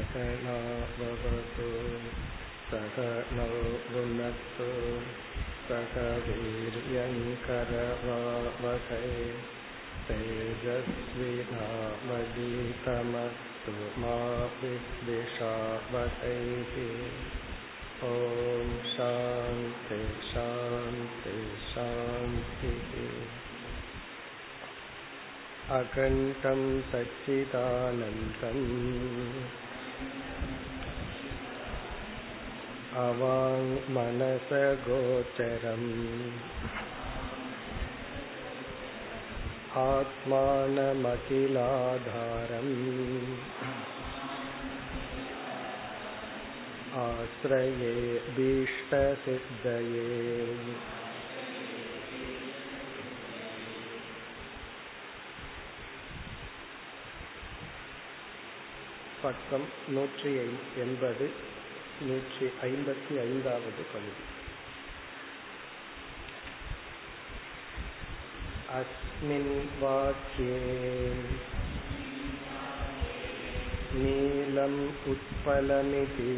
सकनावतु सह नौ भुनक्तु सह वीर्यङ्करवावहै तेजस्विनामदीतमस्तु मा विद्विषावहैः ॐ शान्ति शान्ति शान्तिः अकण्ठं सच्चिदानन्दम् अवाङ्मनसगोचरम् आत्मानमखिलाधारम् आश्रये भीष्टसिद्धये பக்கம் நூற்றி எண்பது நூற்றி ஐம்பத்தி ஐந்தாவது பகுதி अस्मिन् वाक्ये नीलम् उत्पलमिति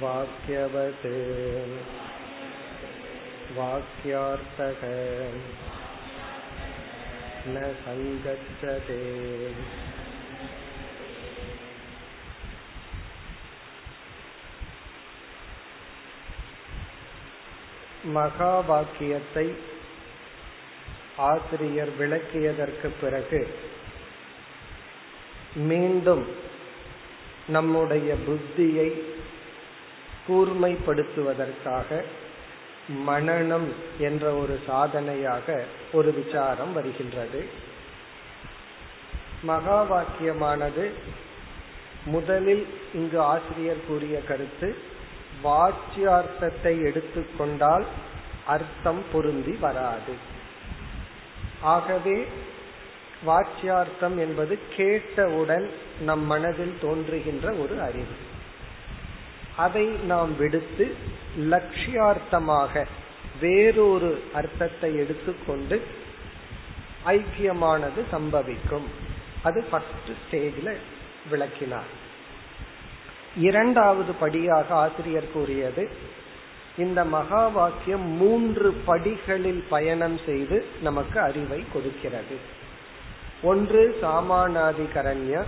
वाक्यवत् वाक्यार्थः न सङ्गच्छते மகா வாக்கியத்தை ஆசிரியர் விளக்கியதற்கு பிறகு மீண்டும் நம்முடைய புத்தியை கூர்மைப்படுத்துவதற்காக மனநம் என்ற ஒரு சாதனையாக ஒரு விசாரம் வருகின்றது. மகா வாக்கியமானது முதலில் இங்கு ஆசிரியர் கூறிய கருத்து வாச்சியார்த்தத்தை எடுத்துக்கொண்டால் அர்த்தம் பொருந்தி வராது. ஆகவே வாச்சியார்த்தம் என்பது கேட்டவுடன் நம் மனதில் தோன்றுகின்ற ஒரு அறிவு. அதை நாம் விடுத்து லட்சியார்த்தமாக வேறொரு அர்த்தத்தை எடுத்துக்கொண்டு ஐக்கியமானது சம்பவிக்கும். அது ஃபர்ஸ்ட் ஸ்டேஜில் விளக்கினார். இரண்டாவது படியாக ஆசிரியர் கூறியது இந்த மகா வாக்கியம் மூன்று படிகளில் பயணம் செய்து நமக்கு அறிவை கொடுக்கிறது. ஒன்று சாமானாதிகரண்ய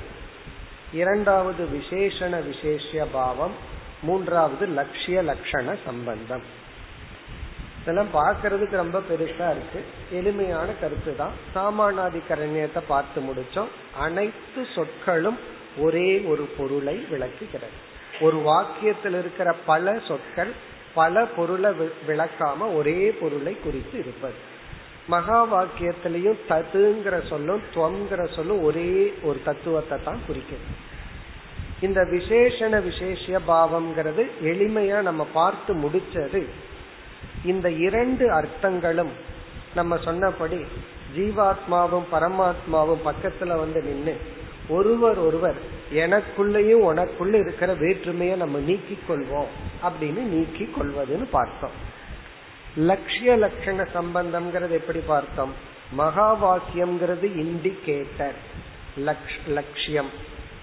இரண்டாவது விசேஷண விசேஷ பாவம் மூன்றாவது லட்சிய லட்சண சம்பந்தம். இதெல்லாம் பார்க்கறதுக்கு ரொம்ப பெருசா இருக்கு. எளிமையான கருத்து தான். சாமானாதிகரண்யத்தை பார்த்து முடிச்சோம். அனைத்து சொற்களும் ஒரே ஒரு பொருளை விளக்குகிறது. ஒரு வாக்கியத்தில் இருக்கிற பல சொற்கள் பல பொருளை விளக்காம ஒரே பொருளை குறித்து இருப்பது. மகா வாக்கியத்திலையும் ததுங்கிற சொல்லும் துவங்கிற சொல்லும் ஒரே ஒரு தத்துவத்தை தான் குறிக்கிறது. இந்த விசேஷண விசேஷ பாவம்ங்கிறது எளிமையா நம்ம பார்த்து முடிச்சது. இந்த இரண்டு அர்த்தங்களும் நம்ம சொன்னபடி ஜீவாத்மாவும் பரமாத்மாவும் பக்கத்துல வந்து நின்று ஒருவர் ஒருவர் எனக்குள்ளேயும் உனக்குள்ள இருக்கிற வேற்றுமையை நம்ம நீக்கிக் கொள்வோம் அப்படின்னு நீக்கி கொள்வதுன்னு பார்த்தோம். லட்சிய லட்சண சம்பந்தம்ங்கிறது எப்படி பார்த்தோம்? மகா வாக்கியம்ங்கிறது இண்டிகேட்டர் லட்சியம்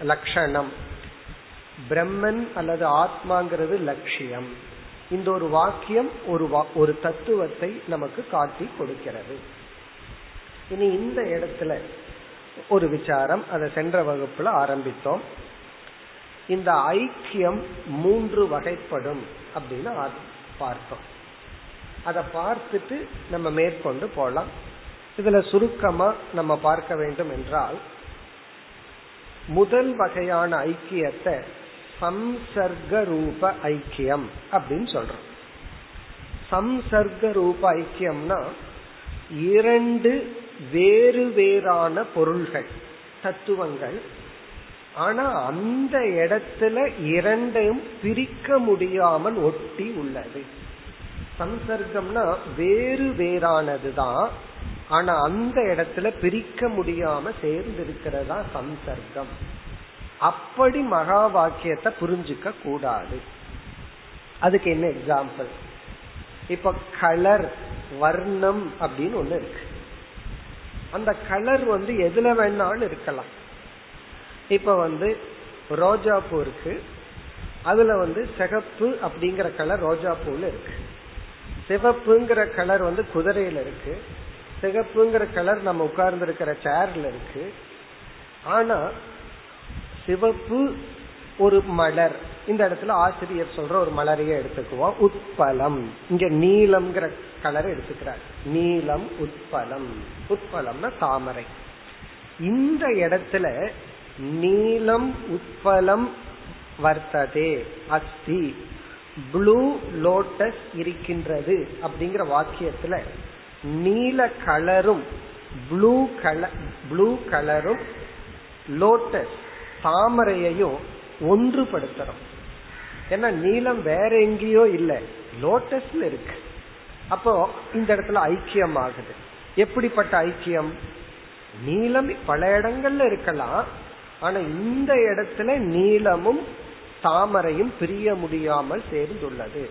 லட்சணம் பிரம்மன் அல்லது ஆத்மாங்கிறது லட்சியம். இந்த ஒரு வாக்கியம் ஒரு ஒரு தத்துவத்தை நமக்கு காட்டி கொடுக்கிறது. இனி இந்த இடத்துல ஒரு விசாரம் அதை சென்ற வகுப்புல ஆரம்பித்தோம். இந்த ஐக்கியம் மூன்று வகைப்படும் அப்படின்னு பார்த்தோம். அதை பார்த்துட்டு நம்ம மேற்கொண்டு போலாம். இதுல சுருக்கமா நம்ம பார்க்க வேண்டும் என்றால் முதல் வகையான ஐக்கியத்தை சம்சர்க ரூப ஐக்கியம் அப்படின்னு சொல்றோம். சம்சர்க ரூப ஐக்கியம்னா இரண்டு வேறு வேறான பொருள்கள் தத்துவங்கள். ஆனா அந்த இடத்துல இரண்டையும் பிரிக்க முடியாமல் ஒட்டி உள்ளது. சம்சர்க்கம்னா வேறு வேறானதுதான். ஆனா அந்த இடத்துல பிரிக்க முடியாம சேர்ந்திருக்கிறதா சம்சர்க்கம் அப்படி மகா வாக்கியத்தை புரிஞ்சுக்க கூடாது. அதுக்கு என்ன எக்ஸாம்பிள் இப்ப கலர் வர்ணம் அப்படின்னு ஒண்ணு இருக்கு. அந்த கலர் வந்து எதுல வேணாலும் இருக்கலாம். இப்ப வந்து ரோஜா பூ இருக்கு அதுல வந்து சிகப்பு அப்படிங்கிற கலர் ரோஜா பூல இருக்கு. சிவப்புங்கிற கலர் வந்து குதிரையில இருக்கு. சிகப்புங்கிற கலர் நம்ம உட்கார்ந்து இருக்கிற சேர்ல இருக்கு. ஆனா சிவப்பு ஒரு மலர். இந்த இடத்துல ஆசிரியர் சொல்ற ஒரு மலரையே எடுத்துக்குவோம். உட்பலம். இங்க நீலம்ங்கிற கலர் எடுத்துக்கிறார். நீலம் உட்பலம். உட்பலம்னா தாமரை. இந்த இடத்துல நீலம் உட்பலம் வர்த்ததே. அஸ்தி. ப்ளூ லோட்டஸ் இருக்கின்றது அப்படிங்கிற வாக்கியத்துல நீல கலரும் ப்ளூ கலர் ப்ளூ கலரும் லோட்டஸ் தாமரையையும் ஒன்றுபடுத்துறோம் ஏன்னா நீளம் வேற எங்கேயோ இல்லை. லோட்டஸ்ல இருக்கு. அப்போ இந்த இடத்துல ஐக்கியம் ஆகுது. எப்படிப்பட்ட ஐக்கியம்? நீளம் பல இடங்கள்ல இருக்கலாம். ஆனா இந்த இடத்துல நீளமும் தாமரையும் பிரிய முடியாமல் சேர்ந்துள்ளது.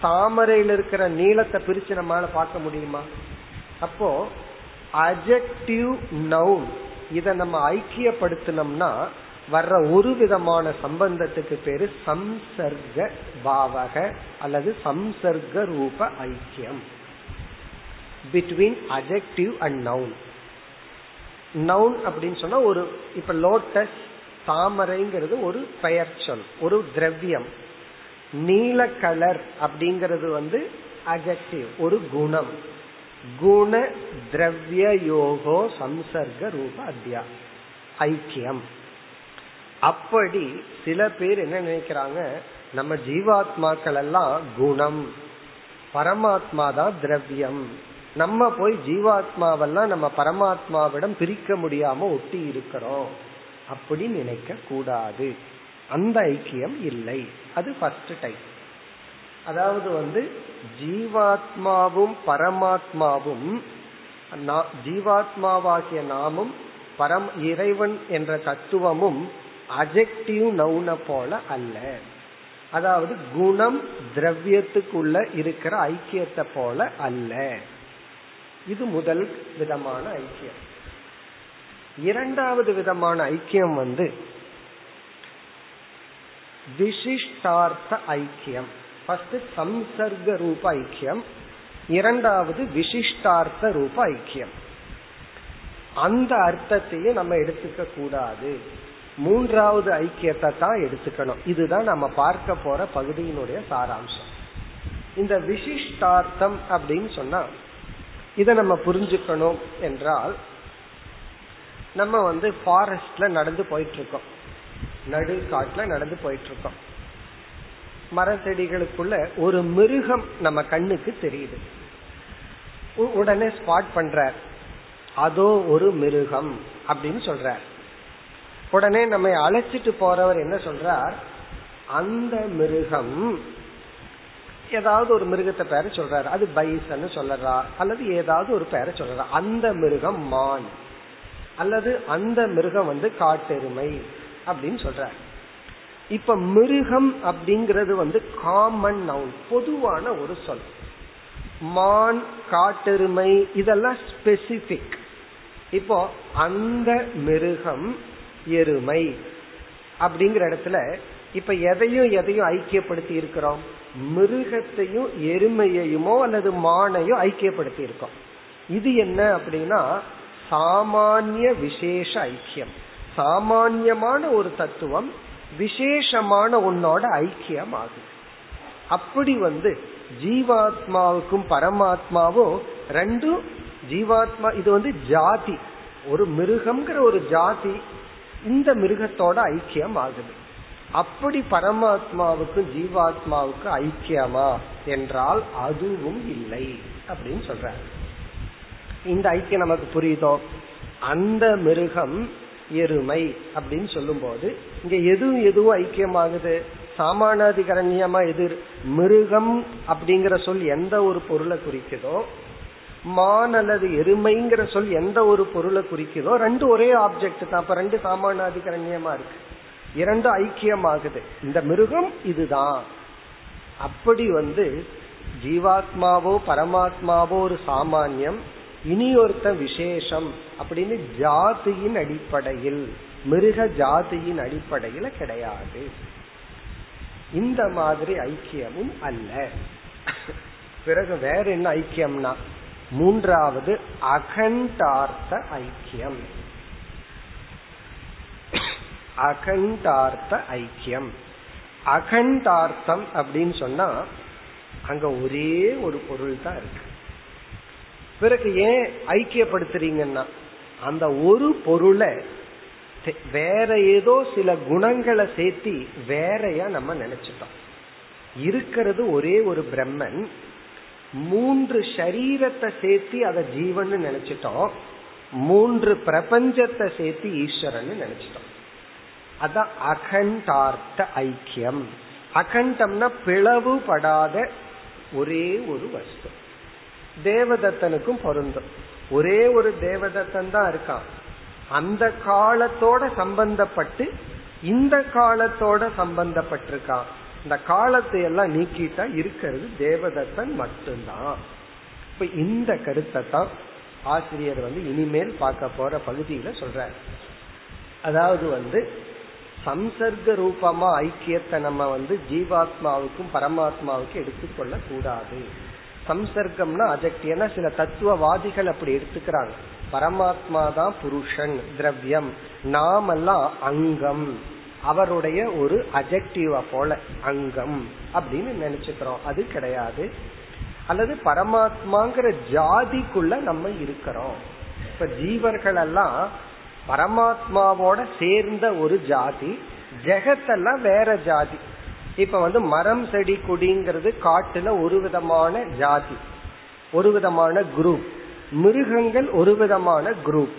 தாமரையில் இருக்கிற நீளத்தை பிரிச்சு நம்மளால பார்க்க முடியுமா? அப்போ அஜெக்டிவ் நவுன் இதை நம்ம ஐக்கியப்படுத்தினோம்னா வர்ற ஒரு விதமான சம்பந்தத்துக்கு பேரு சம்சர்க பாவக அல்லது சம்சர்க ரூப ஐக்கியம். Between adjective and noun noun அப்படின்னு சொன்னா ஒரு இப்ப லோட்டஸ் தாமரைங்கிறது ஒரு பெயர் சொல் ஒரு திரவியம். நீல கலர் அப்படிங்கிறது வந்து அஜெக்டிவ் ஒரு குணம். குண திரவிய யோகோ சம்சர்க ரூப அத்தியா ஐக்கியம். அப்படி சில பேர் என்ன நினைக்கிறாங்க நம்ம ஜீவாத்மாக்கள் எல்லாம் குணம். பரமாத்மா தான் திரவியம். நம்ம போய் ஜீவாத்மாவெல்லாம் நம்ம பரமாத்மாவிடம் பிரிக்க முடியாம ஒட்டி இருக்கிறோம். அப்படி நினைக்க கூடாது அந்த ஐக்கியம் இல்லை. அது ஃபர்ஸ்ட் டைப் அதாவது வந்து ஜீவாத்மாவும் பரமாத்மாவும் ஜீவாத்மாவாகிய நாமும் பரம் இறைவன் என்ற தத்துவமும் அஜெக்டிவ் நவுன போல அல்ல. அதாவது குணம் திரவியத்துக்குள்ள இருக்கிற ஐக்கியத்தை போல அல்ல. இது முதல் விதமான ஐக்கியம். இரண்டாவது விதமான ஐக்கியம் வந்து விசிஷ்டார்த்த ஐக்கியம். ஃபர்ஸ்ட் சம்சர்க ரூப ஐக்கியம். இரண்டாவது விசிஷ்டார்த்த ரூப ஐக்கியம். அந்த அர்த்தத்தையும் நம்ம எடுத்துக்க கூடாது மூன்றாவது ஐக்கியத்தை தான் எடுத்துக்கணும். இதுதான் நம்ம பார்க்க போற பகுதியினுடைய சாராம்சம். இந்த விசிஷ்டார்த்தம் அப்படின்னு சொன்னா இதை நம்ம புரிஞ்சுக்கணும் என்றால் நம்ம வந்து ஃபாரஸ்ட்ல நடந்து போயிட்டு இருக்கோம் நடு காட்டுல நடந்து போயிட்டு இருக்கோம் மர செடிகளுக்குள்ள ஒரு மிருகம் நம்ம கண்ணுக்கு தெரியுது. உடனே ஸ்பாட் பண்ற அதோ ஒரு மிருகம் அப்படின்னு சொல்றார். உடனே நம்ம அழைச்சிட்டு போறவர் என்ன சொல்றார்? அந்த மிருகம். ஏதாவது ஒரு மிருகத்தை பேர சொல்றாரு. அது பைசன்னு சொல்லறா அல்லது ஏதாவது ஒரு பேரை சொல்றா. அந்த மிருகம் மான் அல்லது அந்த மிருகம் வந்து காட்டெருமை அப்படின்னு சொல்ற இப்ப மிருகம் அப்படிங்கிறது வந்து காமன் நவுன் பொதுவான ஒரு சொல். மான் காட்டெருமை இதெல்லாம் ஸ்பெசிபிக் இப்போ அந்த மிருகம் எருமை அப்படிங்கிற இடத்துல இப்ப எதையும் எதையும் ஐக்கியப்படுத்தி இருக்கிறோம்? மிருகத்தையும் எருமையையுமோ அல்லது மானையோ ஐக்கியப்படுத்தி இருக்கோம். இது என்ன அப்படின்னா சாமானிய விசேஷ ஐக்கியம். சாமான்யமான ஒரு தத்துவம் விசேஷமான உன்னோட ஐக்கியம் ஆகுது அப்படி வந்து ஜீவாத்மாவுக்கும் பரமாத்மாவும் ரெண்டும் ஜீவாத்மா இது வந்து ஜாதி. ஒரு மிருகம்ங்கிற ஒரு ஜாதி இந்த மிருகத்தோட ஐக்கியம் ஆகுது அப்படி பரமாத்மாவுக்கும் ஜீவாத்மாவுக்கும் ஐக்கியமா என்றால் அதுவும் இல்லை அப்படின்னு சொல்ற இந்த ஐக்கியம் நமக்கு புரியுதோ? அந்த மிருகம் எருமை அப்படின்னு சொல்லும் போது இங்க எதுவும் எதுவும் ஐக்கியமாகுது? சாமானாதிகரண்யமா எதிர் மிருகம் அப்படிங்கிற சொல் எந்த ஒரு பொருளை குறிக்குதோ மான் அல்லது எருமைங்கிற சொல் எந்த ஒரு பொருளை குறிக்குதோ ரெண்டு ஒரே ஆப்ஜெக்ட் தான். அப்ப ரெண்டு சாமானாதிகரண்யமா இருக்கு. இரண்டு ஐக்கியமாகுது. இந்த மிருகம் இதுதான். அப்படி வந்து ஜீவாத்மாவோ பரமாத்மாவோ ஒரு சாமானியம் இனி ஒருத்த விசேஷம் அப்படின்னு ஜாதியின் அடிப்படையில் மிருக ஜாதியின் அடிப்படையில கிடையாது. இந்த மாதிரி ஐக்கியமும் அல்ல. பிறகு வேற என்ன ஐக்கியம்னா மூன்றாவது அகண்டார்த்த ஐக்கியம். அகண்டார்த்த ஐக்கியம். அகண்டார்த்தம் அப்படின்னு சொன்னா அங்க ஒரே ஒரு பொருள் தான் இருக்கு. பிறகு ஏன் ஐக்கியப்படுத்துறீங்கன்னா அந்த ஒரு பொருளை வேற ஏதோ சில குணங்களை சேர்த்தி வேறையா நம்ம நினைச்சிட்டோம். இருக்கிறது ஒரே ஒரு பிரம்மன் மூன்று சரீரத்தை சேர்த்தி அதை ஜீவன் நினைச்சிட்டோம். மூன்று பிரபஞ்சத்தை சேர்த்து ஈஸ்வரன் நினைச்சிட்டோம். அதான் அகண்டார்த்த ஐக்கியம். அகண்டம்னா பிளவுபடாத ஒரே ஒரு வஸ்து. தேவதத்தனுக்கும் பொருந்தும். ஒரே ஒரு தேவதத்தன் தான் இருக்கான். அந்த காலத்தோட சம்பந்தப்பட்டு இந்த காலத்தோட சம்பந்தப்பட்டிருக்கான். இந்த காலத்தை எல்லாம் நீக்கிட்டா இருக்கிறது தேவதத்தன் மட்டும்தான். இப்ப இந்த கருத்தை தான் ஆசிரியர் வந்து இனிமேல் பார்க்க போற பகுதியில சொல்ற அதாவது வந்து சம்சர்க்க ரூபமா ஐக்கியத்தை நம்ம வந்து ஜீவாத்மாவுக்கும் பரமாத்மாவுக்கும் எடுத்துக்கொள்ள கூடாது சம்சர்க்கம்னா அஜெக்ட் சில தத்துவவாதிகள் அப்படி எடுத்துக்கிறாங்க. பரமாத்மா தான் புருஷன் திரவியம். நாமெல்லாம் அங்கம். அவருடைய ஒரு அஜெக்டிவ போல அங்கம் அப்படின்னு நினைச்சுக்கிறோம். அது கிடையாது. அல்லது பரமாத்மாங்கிற ஜாதிக்குள்ள நம்ம இருக்கிறோம். இப்ப ஜீவர்கள் எல்லாம் பரமாத்மாவோட சேர்ந்த ஒரு ஜாதி ஜெகத்தெல்லாம் வேற ஜாதி. இப்ப வந்து மரம் செடி கொடிங்கிறது காட்டுல ஒரு விதமான ஜாதி ஒரு விதமான குரூப் மிருகங்கள் ஒரு விதமான குரூப்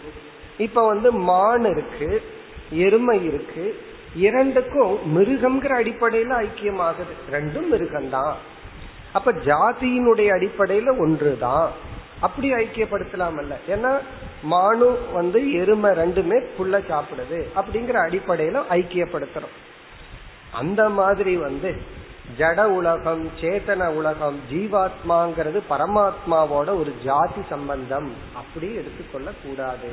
இப்ப வந்து மான் இருக்கு எருமை இருக்கு இரண்டுக்கும் மிருகம்ங்கிற அடிப்படையில ஐக்கியமாகுது. ரெண்டும் மிருகம்தான். அப்ப ஜாதியினுடைய அடிப்படையில ஒன்றுதான். அப்படி ஐக்கியப்படுத்தலாம் அல்ல ஏன்னா மானு வந்து எருமை ரெண்டுமே புல்ல சாப்பிடுது. அப்படிங்கிற அடிப்படையில ஐக்கியப்படுத்துறோம். அந்த மாதிரி வந்து ஜட உலகம் சேத்தன உலகம் ஜீவாத்மாங்கிறது பரமாத்மாவோட ஒரு ஜாதி சம்பந்தம். அப்படி எடுத்துக்கொள்ள கூடாது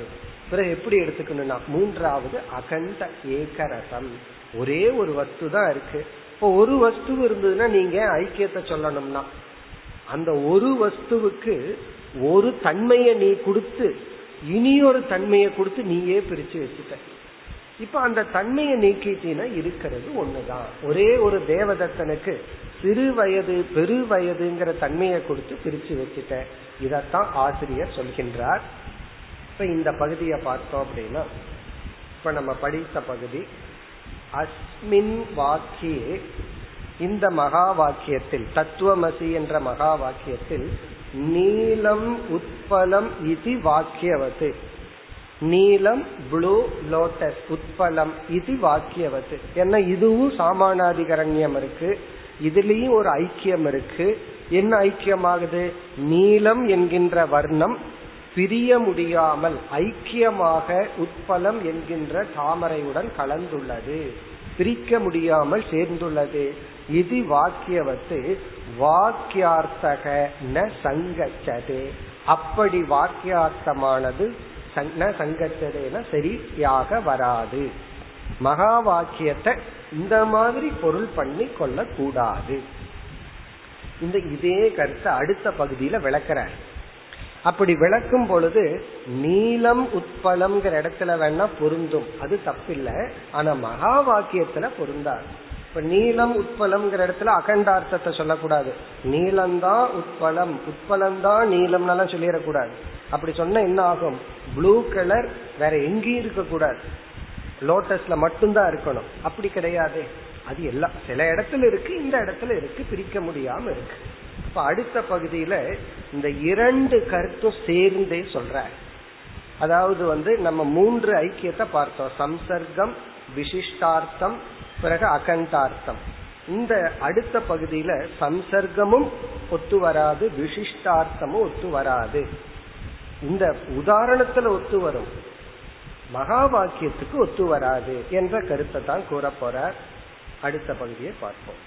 பிறகு எப்படி எடுத்துக்கணும்னா மூன்றாவது அகண்ட ஏகரசம். ஒரே ஒரு வஸ்து தான் இருக்கு. இப்போ ஒரு வஸ்து இருந்ததுன்னா நீங்க ஐக்கியத்தை சொல்லணும்னா? அந்த ஒரு வஸ்துவுக்கு ஒரு தன்மையை நீ கொடுத்து இனி ஒரு தன்மையை கொடுத்து நீயே பிரிச்சு வச்சுட்ட. இப்ப அந்த தன்மையை நீக்கிட்டீங்கன்னா இருக்கிறது ஒண்ணுதான். ஒரே ஒரு தேவதத்தனுக்கு சிறு வயது பெரு வயதுங்கிற தன்மையை கொடுத்து பிரிச்சு வச்சுட்டேன் இதத்தான் ஆசிரியர் சொல்கின்றார். இப்ப இந்த பகுதியை பார்த்தோம் அப்படின்னா இப்ப நம்ம படித்த பகுதி அஸ்மின் வாக்கியே இந்த மகா வாக்கியத்தில் தத்துவமசி என்ற மகா வாக்கியத்தில் நீலம் உட்பலம் இது வாக்கியவது நீலம் ப்ளூ லோட்டஸ் உட்பலம் இது வாக்கியவத்து. ஏன்னா இதுவும் சாமானாதிகரண்யம் இருக்கு. இதுலயும் ஒரு ஐக்கியம் இருக்கு. என்ன ஐக்கியமாகுது? நீலம் என்கின்ற வர்ணம் பிரிய முடியாமல் ஐக்கியமாக உட்பலம் என்கின்ற தாமரையுடன் கலந்துள்ளது. பிரிக்க முடியாமல் சேர்ந்துள்ளது. இது வாக்கியவத்து. வாக்கியார்த்தக ந சங்கச்சது. அப்படி வாக்கியார்த்தமானது சங்கச்சதேன சரியாக வராது. மகா வாக்கியத்தை இந்த மாதிரி பொருள் பண்ணி கொள்ள கூடாது இந்த இதே கருத்தை அடுத்த பகுதியில விளக்கிற அப்படி விளக்கும் பொழுது நீலம் உட்பலம்ங்கிற இடத்துல வேணா பொருந்தும். அது தப்பில்லை. ஆனா மகா வாக்கியத்துல பொருந்தாது. இப்ப நீலம் உட்பலம்ங்கிற இடத்துல அகண்டார்த்தத்தை சொல்லக்கூடாது. நீலம்தான் உட்பலம். தான் நீளம்னாலாம் சொல்லிடக்கூடாது. அப்படி சொன்னா என்ன ஆகும்? ப்ளூ கலர் வேற எங்கேயும் இருக்க கூடாது லோட்டஸ்ல மட்டும்தான் இருக்கணும். அப்படி கிடையாது. அது எல்லாம் சில இடத்துல இருக்கு இந்த இடத்துல இருக்கு பிரிக்க முடியாம இருக்கு. இப்ப அடுத்த பகுதியில இந்த இரண்டு கருத்தும் சேர்ந்தே சொல்ற. அதாவது வந்து நம்ம மூன்று ஐக்கியத்தை பார்த்தோம். சம்சர்க்கம் விசிஷ்டார்த்தம் பிறகு அகண்டார்த்தம். இந்த அடுத்த பகுதியில சம்சர்க்கமும் ஒத்து வராது விசிஷ்டார்த்தமும் ஒத்து வராது. இந்த உதாரணத்துல ஒத்து வரும் மகா வாக்கியத்துக்கு ஒத்து வராது என்ற கருத்தை தான் கூற போறார் அடுத்த பகுதியை பார்ப்போம்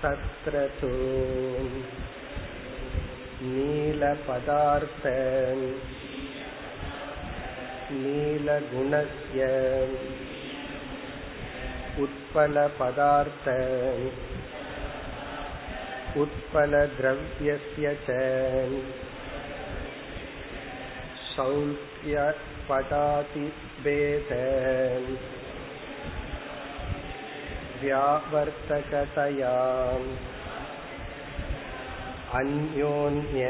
तत्र तु नीलपदार्थ नीलगुणस्य उत्पलपदार्थ उत्पलद्रव्यस्य च शौल्यपदातिभेद व्यावर्तकतया अन्योन्य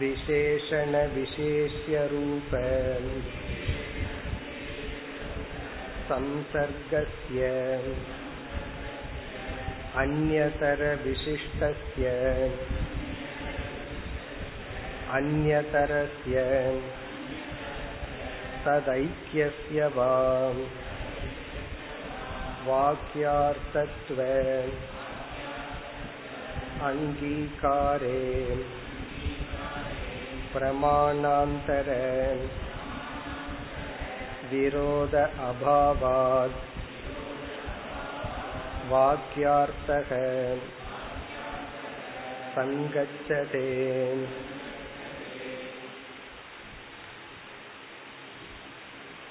विशेषणविशेष्यरूप संसर्गस्य अन्यतरविशिष्टस्य अन्यतरस्य तदैक्यस्य वा वाक्यार्थत्व अङ्गीकारे प्रमाणान्तर विरोध अभावात् वाक्यार्थः सङ्गच्छते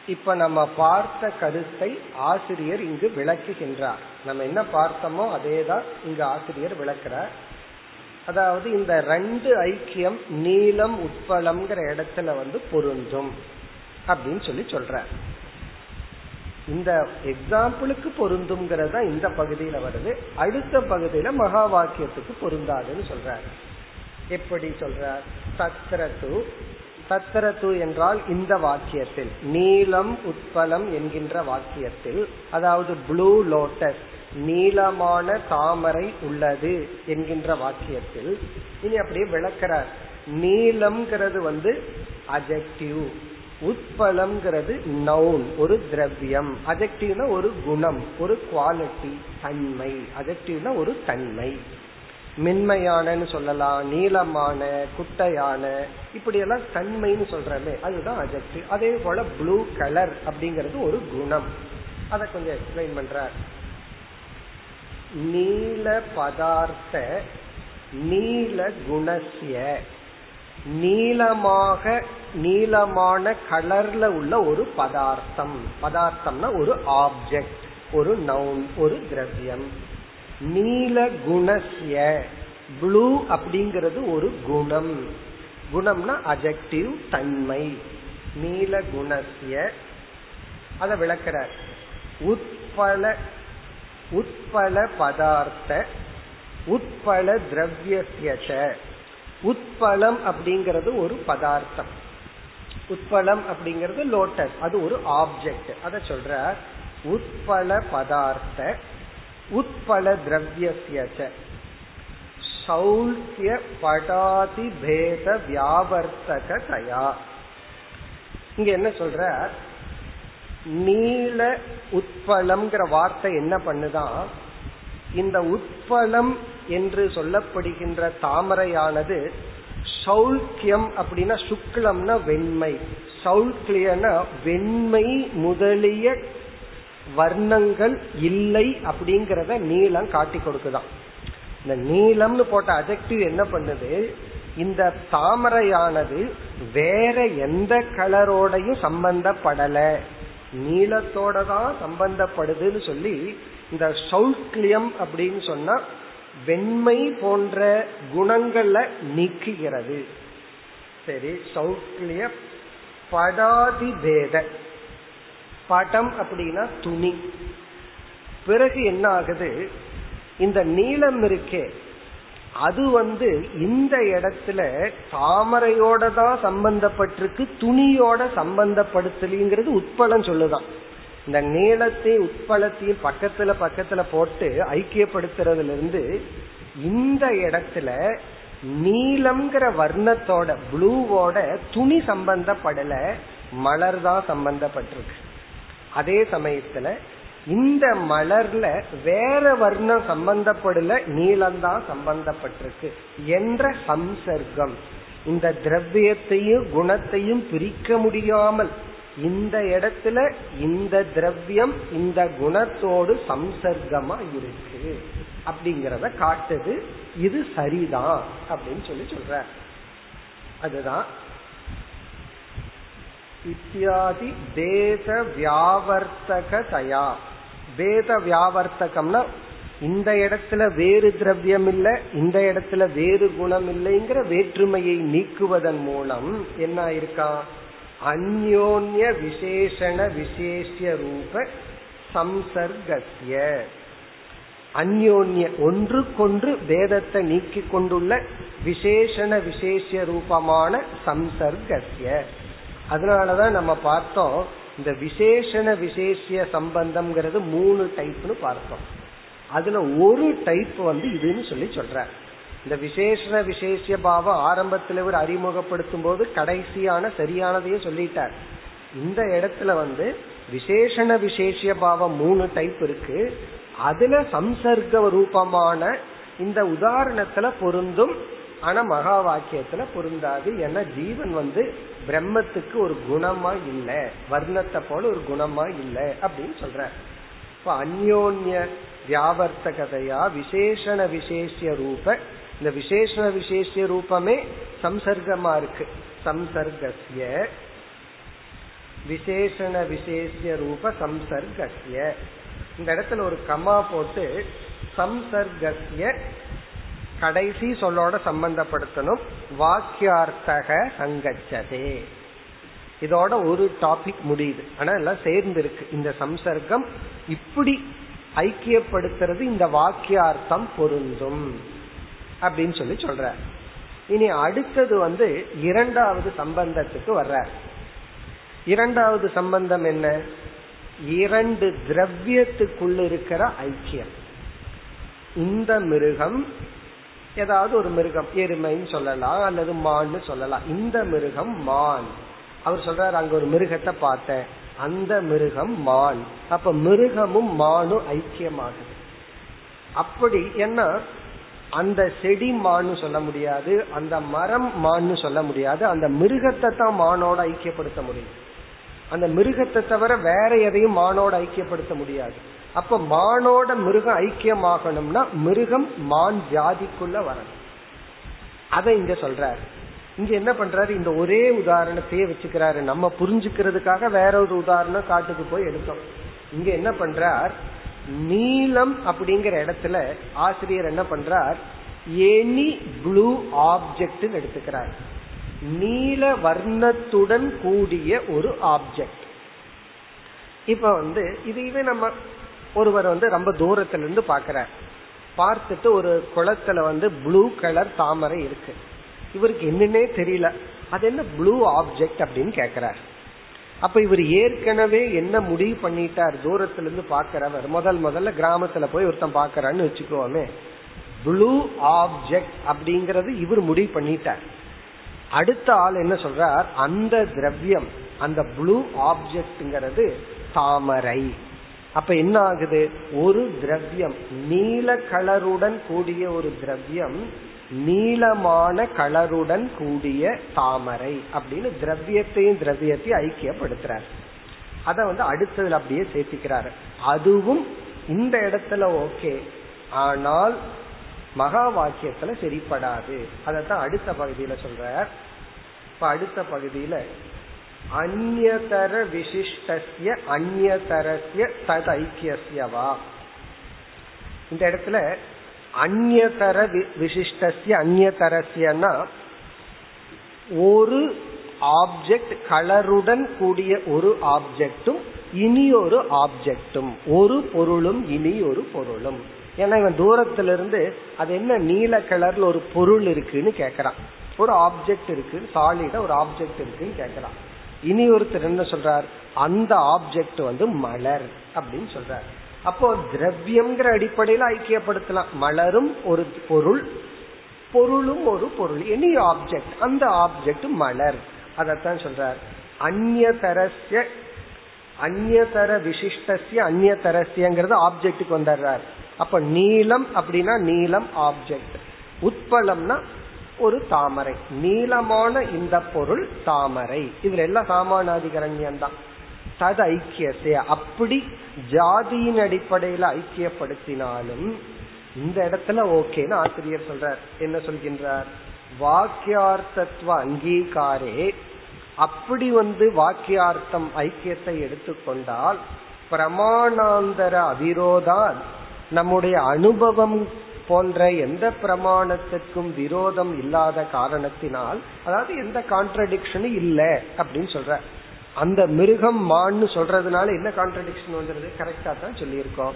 இப்ப நம்ம பார்த்த கருத்தை ஆசிரியர் இங்கு விளக்குகின்றார் நம்ம என்ன பார்த்தோமோ அதேதான் இங்கு ஆசிரியர் விளக்குறார் அதாவது இந்த ரெண்டு ஐக்கியம் நீளம் உட்பலம்ங்கிற இடத்துல வந்து பொருந்தும் அப்படின்னு சொல்லி சொல்ற இந்த எக்ஸாம்பிளுக்கு பொருந்தும்ங்கிறதா இந்த பகுதியில வருது. அடுத்த பகுதியில மகா வாக்கியத்துக்கு பொருந்தாதுன்னு சொல்றாரு. எப்படி சொல்றார்? தத்ரது தத்ரது என்றால் இந்த வாக்கியத்தில் நீலம் உட்பலம் என்கின்ற வாக்கியத்தில் அதாவது ப்ளூ லோட்டஸ் நீளமான தாமரை உள்ளது என்கின்ற வாக்கியத்தில் இனி அப்படியே விளக்கிறார். நீளம்ங்கிறது வந்து அஜெக்டிவ் உட்பலம்ங்கிறது நவுன் ஒரு திரவியம். அஜெக்டிவ்னா ஒரு குணம் ஒரு குவாலிட்டி தன்மை. அஜெக்டிவ்னா ஒரு தன்மை. மென்மையானன்னு சொல்லலாம் நீளமான குட்டையான இப்படி எல்லாம் தன்மைன்னு சொல்றமே அதுதான் அஜெக்டிவ் அதே போல ப்ளூ கலர் அப்படிங்கிறது ஒரு குணம். அதை கொஞ்சம் எக்ஸ்பிளைன் பண்றார். நீல பதார்த்த நீல குணசிய நீளமாக நீளமான கலர்ல உள்ள ஒரு பதார்த்தம். பதார்த்தம்னா ஒரு ஆப்ஜெக்ட் ஒரு நவுன் ஒரு திரவியம். நீல குணசிய ப்ளூ அப்படிங்கிறது ஒரு குணம். குணம்னா அஜெக்டிவ் தன்மை. நீல குணசிய அதை விளக்கிறார். உட்பல உட்பல பதார்த்த உட்பல திரவியசியச்ச உட்பலம் அப்படிங்கிறது ஒரு பதார்த்தம். உட்பலம் அப்படிங்கிறது லோட்டஸ் அது ஒரு ஆப்ஜெக்ட் அத சொல்ற உட்பல பதார்த்த உட்பல திரவியசியச்ச சௌல்ய படாதி பேத வியாவர்த்தக தயா. இங்க என்ன சொல்ற? நீல உட்பலம்ங்கிற வார்த்தை என்ன பண்ணுதான்? இந்த உட்பலம் என்று சொல்லப்படுகின்ற தாமரையானது சௌக்கியம் அப்படின்னா சுக்லம்னா வெண்மை. சௌக்கியனா வெண்மை முதலிய வர்ணங்கள் இல்லை அப்படிங்கறத நீளம் காட்டி கொடுக்குதான். இந்த நீளம்னு போட்ட அஜெக்டிவ் என்ன பண்ணுது? இந்த தாமரையானது வேற எந்த கலரோடையும் சம்பந்தப்படல. நீளத்தோட தான் சம்பந்தப்படுதுன்னு சொல்லி இந்த சௌக்லியம் அப்படின்னு சொன்னா வெண்மை போன்ற குணங்களை நீக்குகிறது. சரி சௌக்லிய படாதி பேத படம் அப்படின்னா துணி. பிறகு என்ன ஆகுது இந்த நீளம் இருக்கே. அது வந்து இந்த இடத்துல தாமரையோட தான் சம்பந்தப்பட்டிருக்கு துணியோட சம்பந்தப்படுத்தலிங்கிறது உட்பலம் சொல்லுதான். இந்த நீளத்தை உட்பலத்தையும் பக்கத்துல பக்கத்துல போட்டு ஐக்கியப்படுத்துறதுல இருந்து இந்த இடத்துல நீலம்ங்கிற வர்ணத்தோட ப்ளூவோட துணி சம்பந்தப்படல மலர் தான் சம்பந்தப்பட்டிருக்கு. அதே சமயத்துல இந்த மலர்ல வேற வர்ணம் சம்பந்தப்படல நீளம்தான் சம்பந்தப்பட்டிருக்கு என்ற சம்சர்க்கம். இந்த திரவியத்தையும் குணத்தையும் பிரிக்க முடியாமல் இந்த இடத்துல இந்த திரவியம் இந்த குணத்தோடு சம்சர்க்கமா இருக்கு. அப்படிங்கறத காட்டுது இது சரிதான் அப்படின்னு சொல்லி சொல்ற. அதுதான். இத்தியாதி வேத வியாவர்த்தகதையா வேத வியாவர்த்தகம்னா இந்த இடத்துல வேறு திரவியம் இல்ல இந்த இடத்துல வேறு குணம் இல்லைங்கிற வேற்றுமையை நீக்குவதன் மூலம் என்ன இருக்கா அந்யோன்ய விசேஷண விசேஷ ரூப சம்சர்கசிய அந்யோன்ய ஒன்றுக்கொன்று வேதத்தை நீக்கி கொண்டுள்ள விசேஷண விசேஷ ரூபமான சம்சர்கசிய அதனாலதான் நம்ம பார்த்தோம் இந்த விசேஷண விசேஷ சம்பந்தம்ங்கிறது மூணு டைப்னு பார்த்தோம். அதுல ஒரு டைப் வந்து இதுன்னு சொல்லி சொல்ற இந்த விசேஷ விசேஷ பாவம் ஆரம்பத்தில் ஒரு அறிமுகப்படுத்தும் போது கடைசியான சரியானதையே சொல்லிட்டார். இந்த இடத்துல வந்து விசேஷண விசேஷ பாவம் மூணு டைப் இருக்கு. அதுல சம்சர்க்க ரூபமான இந்த உதாரணத்துல பொருந்தும் ஆனா மகா வாக்கியத்துல பொருந்தாது ஏன்னா ஜீவன் வந்து பிரம்மத்துக்கு ஒரு குணமா இல்ல வர்ணத்தை போல ஒரு குணமா இல்ல அப்படின்னு சொல்ற இப்ப அந்யோன்ய வியாவர்த்தகதையா விசேஷண விசேஷ ரூப இந்த விசேஷண விசேஷ ரூபமே சம்சர்க்கமா இருக்கு. சம்சர்கசிய விசேஷண விசேஷ ரூப சம்சர்கசிய இந்த இடத்துல ஒரு கமா போட்டு சம்சர்கசிய கடைசி சொல்லோட சம்பந்தப்படுத்தணும். வாக்கியார்த்தக சங்கச்சதே. இதோட ஒரு டாபிக் முடியுது. ஆனா எல்லாம் சேர்ந்து இருக்கு இந்த சம்சர்க்கம் இப்படி ஐக்கியப்படுத்துறது இந்த வாக்கியார்த்தம் பொருந்தும். அப்படின்னு சொல்லி சொல்ற இனி அடுத்தது வந்து இரண்டாவது சம்பந்தத்துக்கு வர்ற இரண்டாவது சம்பந்தம் என்ன? இரண்டு திரவியத்துக்குள்ள இருக்கிற ஐக்கியம். இந்த மிருகம் ஏதாவது ஒரு மிருகம் எருமைன்னு சொல்லலாம் அல்லது மான்னு சொல்லலாம். இந்த மிருகம் மான். அவர் சொல்றாரு அங்க ஒரு மிருகத்தை பார்த்தேன். அந்த மிருகம் மான். அப்ப மிருகமும் மானும் ஐக்கியமாகுது. அப்படி என்ன? அந்த செடி மான்னு சொல்ல முடியாது அந்த மரம் மான்னு சொல்ல முடியாது அந்த மிருகத்தை தான் மானோட ஐக்கியப்படுத்த முடியும். அந்த மிருகத்தை தவிர வேற எதையும் மானோட ஐக்கியப்படுத்த முடியாது. அப்ப மானோட மிருகம் ஐக்கியமாகணும்னா மிருகம் மான் ஜாதிக்குள்ள வரணும். அதை இங்க சொல்றாரு. இங்க என்ன பண்றாரு? இந்த ஒரே உதாரணத்தையே வச்சுக்கிறாரு. நம்ம புரிஞ்சுக்கிறதுக்காக வேற ஒரு உதாரணம் காட்டுக்கு போய் எடுத்தோம். இங்க என்ன பண்றார்? நீலம் அப்படிங்கிற இடத்துல ஆசிரியர் என்ன பண்றார்? எனி ப்ளூ ஆப்ஜெக்ட் எடுத்துக்கிறார். நீல வர்ணத்துடன் கூடிய ஒரு ஆப்ஜெக்ட் இப்ப வந்து இதுவே நம்ம ஒருவர் வந்து ரொம்ப தூரத்துல இருந்து பாக்கிறார் பார்த்துட்டு ஒரு குளத்துல வந்து ப்ளூ கலர் தாமரை இருக்கு. இவருக்கு என்னன்னே தெரியல. அது என்ன ப்ளூ ஆப்ஜெக்ட் அப்படின்னு கேக்குறாரு அப்ப இவர் ஏற்கனவே என்ன முடிவு பண்ணிட்டார்? தூரத்துல இருந்து பாக்குறவர் முதல் முதல்ல கிராமத்துல போய் ஒருத்தன் பாக்குறான்னு வச்சுக்கோமே. ப்ளூ ஆப்ஜெக்ட் அப்படிங்கறது இவர் முடிவு பண்ணிட்டார். அடுத்த ஆள் என்ன சொல்றார்? அந்த திரவியம் அந்த ப்ளூ ஆப்ஜெக்ட்ங்கிறது தாமரை. அப்ப என்ன ஆகுது? ஒரு திரவியம் நீல கலருடன் கூடிய ஒரு திரவியம் நீளமான கலருடன் கூடிய தாமரை அப்படின்னு திரவியத்தையும் திரவியத்தையும் ஐக்கியப்படுத்துறார். அத வந்து அடுத்ததுல அப்படியே சேர்த்திக்கிறாரு. அதுவும் இந்த இடத்துல ஓகே. ஆனால் மகா வாக்கியத்துல சரிப்படாது. அதத்தான் அடுத்த பகுதியில சொல்றார். இப்ப அடுத்த பகுதியில அந்நதர விசிஷ்டசிய அந்நதரஸ்ய தத் ஐக்கியசியவா இந்த இடத்துல அந்நதர விசிஷ்டசிய அந்நதரஸ்யனா ஒரு ஆப்ஜெக்ட் கலருடன் கூடிய ஒரு ஆப்ஜெக்டும் இனி ஒரு ஆப்ஜெக்டும் ஒரு பொருளும் இனி ஒரு பொருளும். ஏன்னா இவன் தூரத்திலிருந்து அது என்ன நீல கலர்ல ஒரு பொருள் இருக்குன்னு கேக்குறான். ஒரு ஆப்ஜெக்ட் இருக்கு சாலிடா ஒரு ஆப்ஜெக்ட் இருக்குன்னு கேக்குறான். இனி ஒருத்தர் என்ன சொல்றார்? அந்த ஆப்ஜெக்ட் வந்து மலர் அப்படின்னு சொல்றார். அப்போ திரவியம்ங்கிற அடிப்படையில ஐக்கியப்படுத்தலாம். மலரும் ஒரு பொருள் பொருளும் ஒரு பொருள். எனி ஆப்ஜெக்ட் அந்த ஆப்ஜெக்ட் மலர். அதத்தான் சொல்றார். அந்நதரஸ்ய அந்நதர விசிஷ்டசிய அந்நதரஸ்யங்கிறது ஆப்ஜெக்டுக்கு வந்துடுறார். அப்ப நீளம் அப்படின்னா நீளம் ஆப்ஜெக்ட் உட்பலம்னா ஒரு தாமரை. நீளமான இந்த பொருள் தாமரை. இதுல எல்லாம் சாமானாதிகரண்யம் தான் தது ஐக்கியத்தை அப்படி ஜாதியின் அடிப்படையில ஐக்கியப்படுத்தினாலும் இந்த இடத்துல ஓகேன்னு ஆசிரியர் சொல்றார். என்ன சொல்கின்றார்? வாக்கியார்த்தத்துவ அங்கீகாரே. அப்படி வந்து வாக்கியார்த்தம் ஐக்கியத்தை எடுத்துக்கொண்டால் பிரமாணாந்தர அவிரோதான் நம்முடைய அனுபவம் போன்ற எந்த பிரமாணத்துக்கும் விரோதம் இல்லாத காரணத்தினால் அதாவது எந்த கான்ட்ரடிக்ஷனும் இல்லை அப்படின்னு சொல்ற அந்த மிருகம் மான்னு சொல்றதுனால என்ன கான்ட்ரடிக்ஷன் வந்துருது? கரெக்டா தான் சொல்லியிருக்கோம்.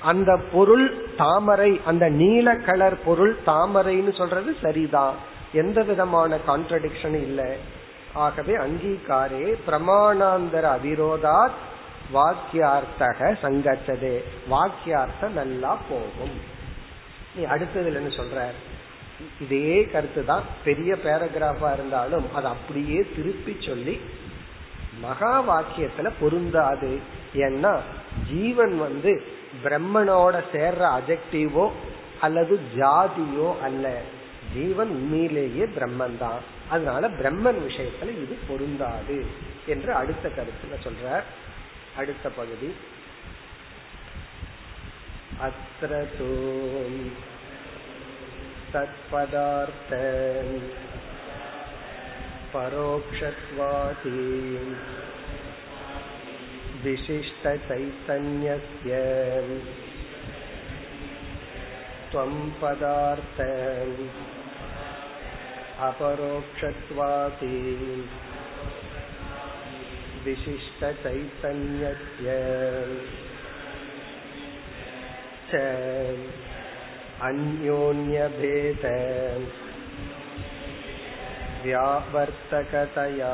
அந்த பொருள் தாமரை அந்த நீல கலர் பொருள் தாமரைன்னு சொல்றது சரிதான். எந்த விதமான கான்ட்ரடிக்ஷன் இல்லை. ஆகவே அங்கீகாரே பிரமாணாந்தர அவிரோதாத் வாக்கியார்த்தக சங்கச்சதே. வாக்கியார்த்தம் நல்லா போகும். நீ அடுத்ததுல என்ன சொல்ற இதே கருத்து தான் பெரிய பேராகிராஃபா இருந்தாலும் அதை அப்படியே திருப்பி சொல்லி மகா வாக்கியத்துல பொருந்தாது. ஏன்னா ஜீவன் வந்து பிரம்மனோட சேர்ற அஜெக்டிவோ அல்லது ஜாதியோ அல்ல. ஜீவன் உண்மையிலேயே பிரம்மன் தான் அதனால பிரம்மன் விஷயத்துல இது பொருந்தாது என்று அடுத்த கருத்துல சொல்ற அடுத்த பகுதி. அத்திர தத்பதார்த்த परोक्षत्वाति विशिष्टचैतन्यस्य त्वं पदार्थ अपरोक्षत्वाति विशिष्टचैतन्यस्य च अन्योन्यभेद व्यावर्तकतया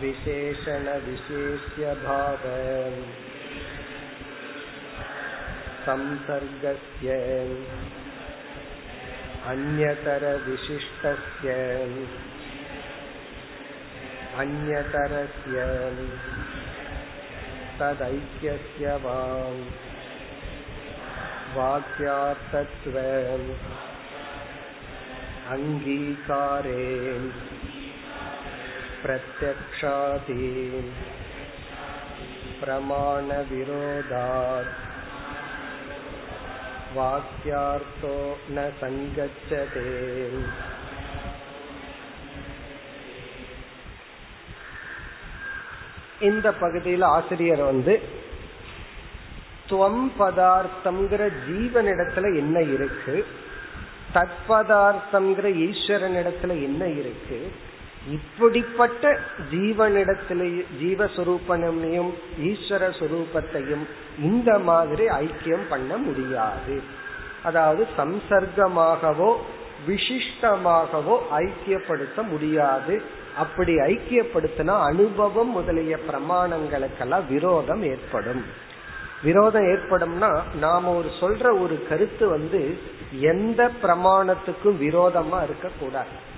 विशेषणविशेष्यभाव संसर्गस्य अन्यतरविशिष्टस्य अन्यतरस्य तदैक्यस्य वाम् वाक्यार्थत्वम् अङ्गीकारे प्रत्यक्षादि प्रमाणविरोधात् वाक्यार्थो न सङ्गच्छते இந்த பகுதியில் ஆசிரியர் வந்து துவம் பதார்த்தம்ங்கிற ஜீவனிடத்துல என்ன இருக்கு தத்பதார்த்தம்ங்கிற ஈஸ்வரனிடத்துல என்ன இருக்கு? இப்படிப்பட்ட ஜீவனிடத்திலேயும் ஜீவஸ்வரூபனையும் ஈஸ்வர சுரூபத்தையும் இந்த மாதிரி ஐக்கியம் பண்ண முடியாது. அதாவது சம்சர்க்கமாகவோ விசிஷ்டமாகவோ ஐக்கியப்படுத்த முடியாது. அப்படி ஐக்கியப்படுத்தினா அனுபவம் முதலிய பிரமாணங்களுக்கெல்லாம் விரோதம் ஏற்படும். விரோதம் ஏற்படும்னா நாம ஒரு சொல்ற ஒரு கருத்து வந்து எந்த பிரமாணத்துக்கும் விரோதமா இருக்கக்கூடாது.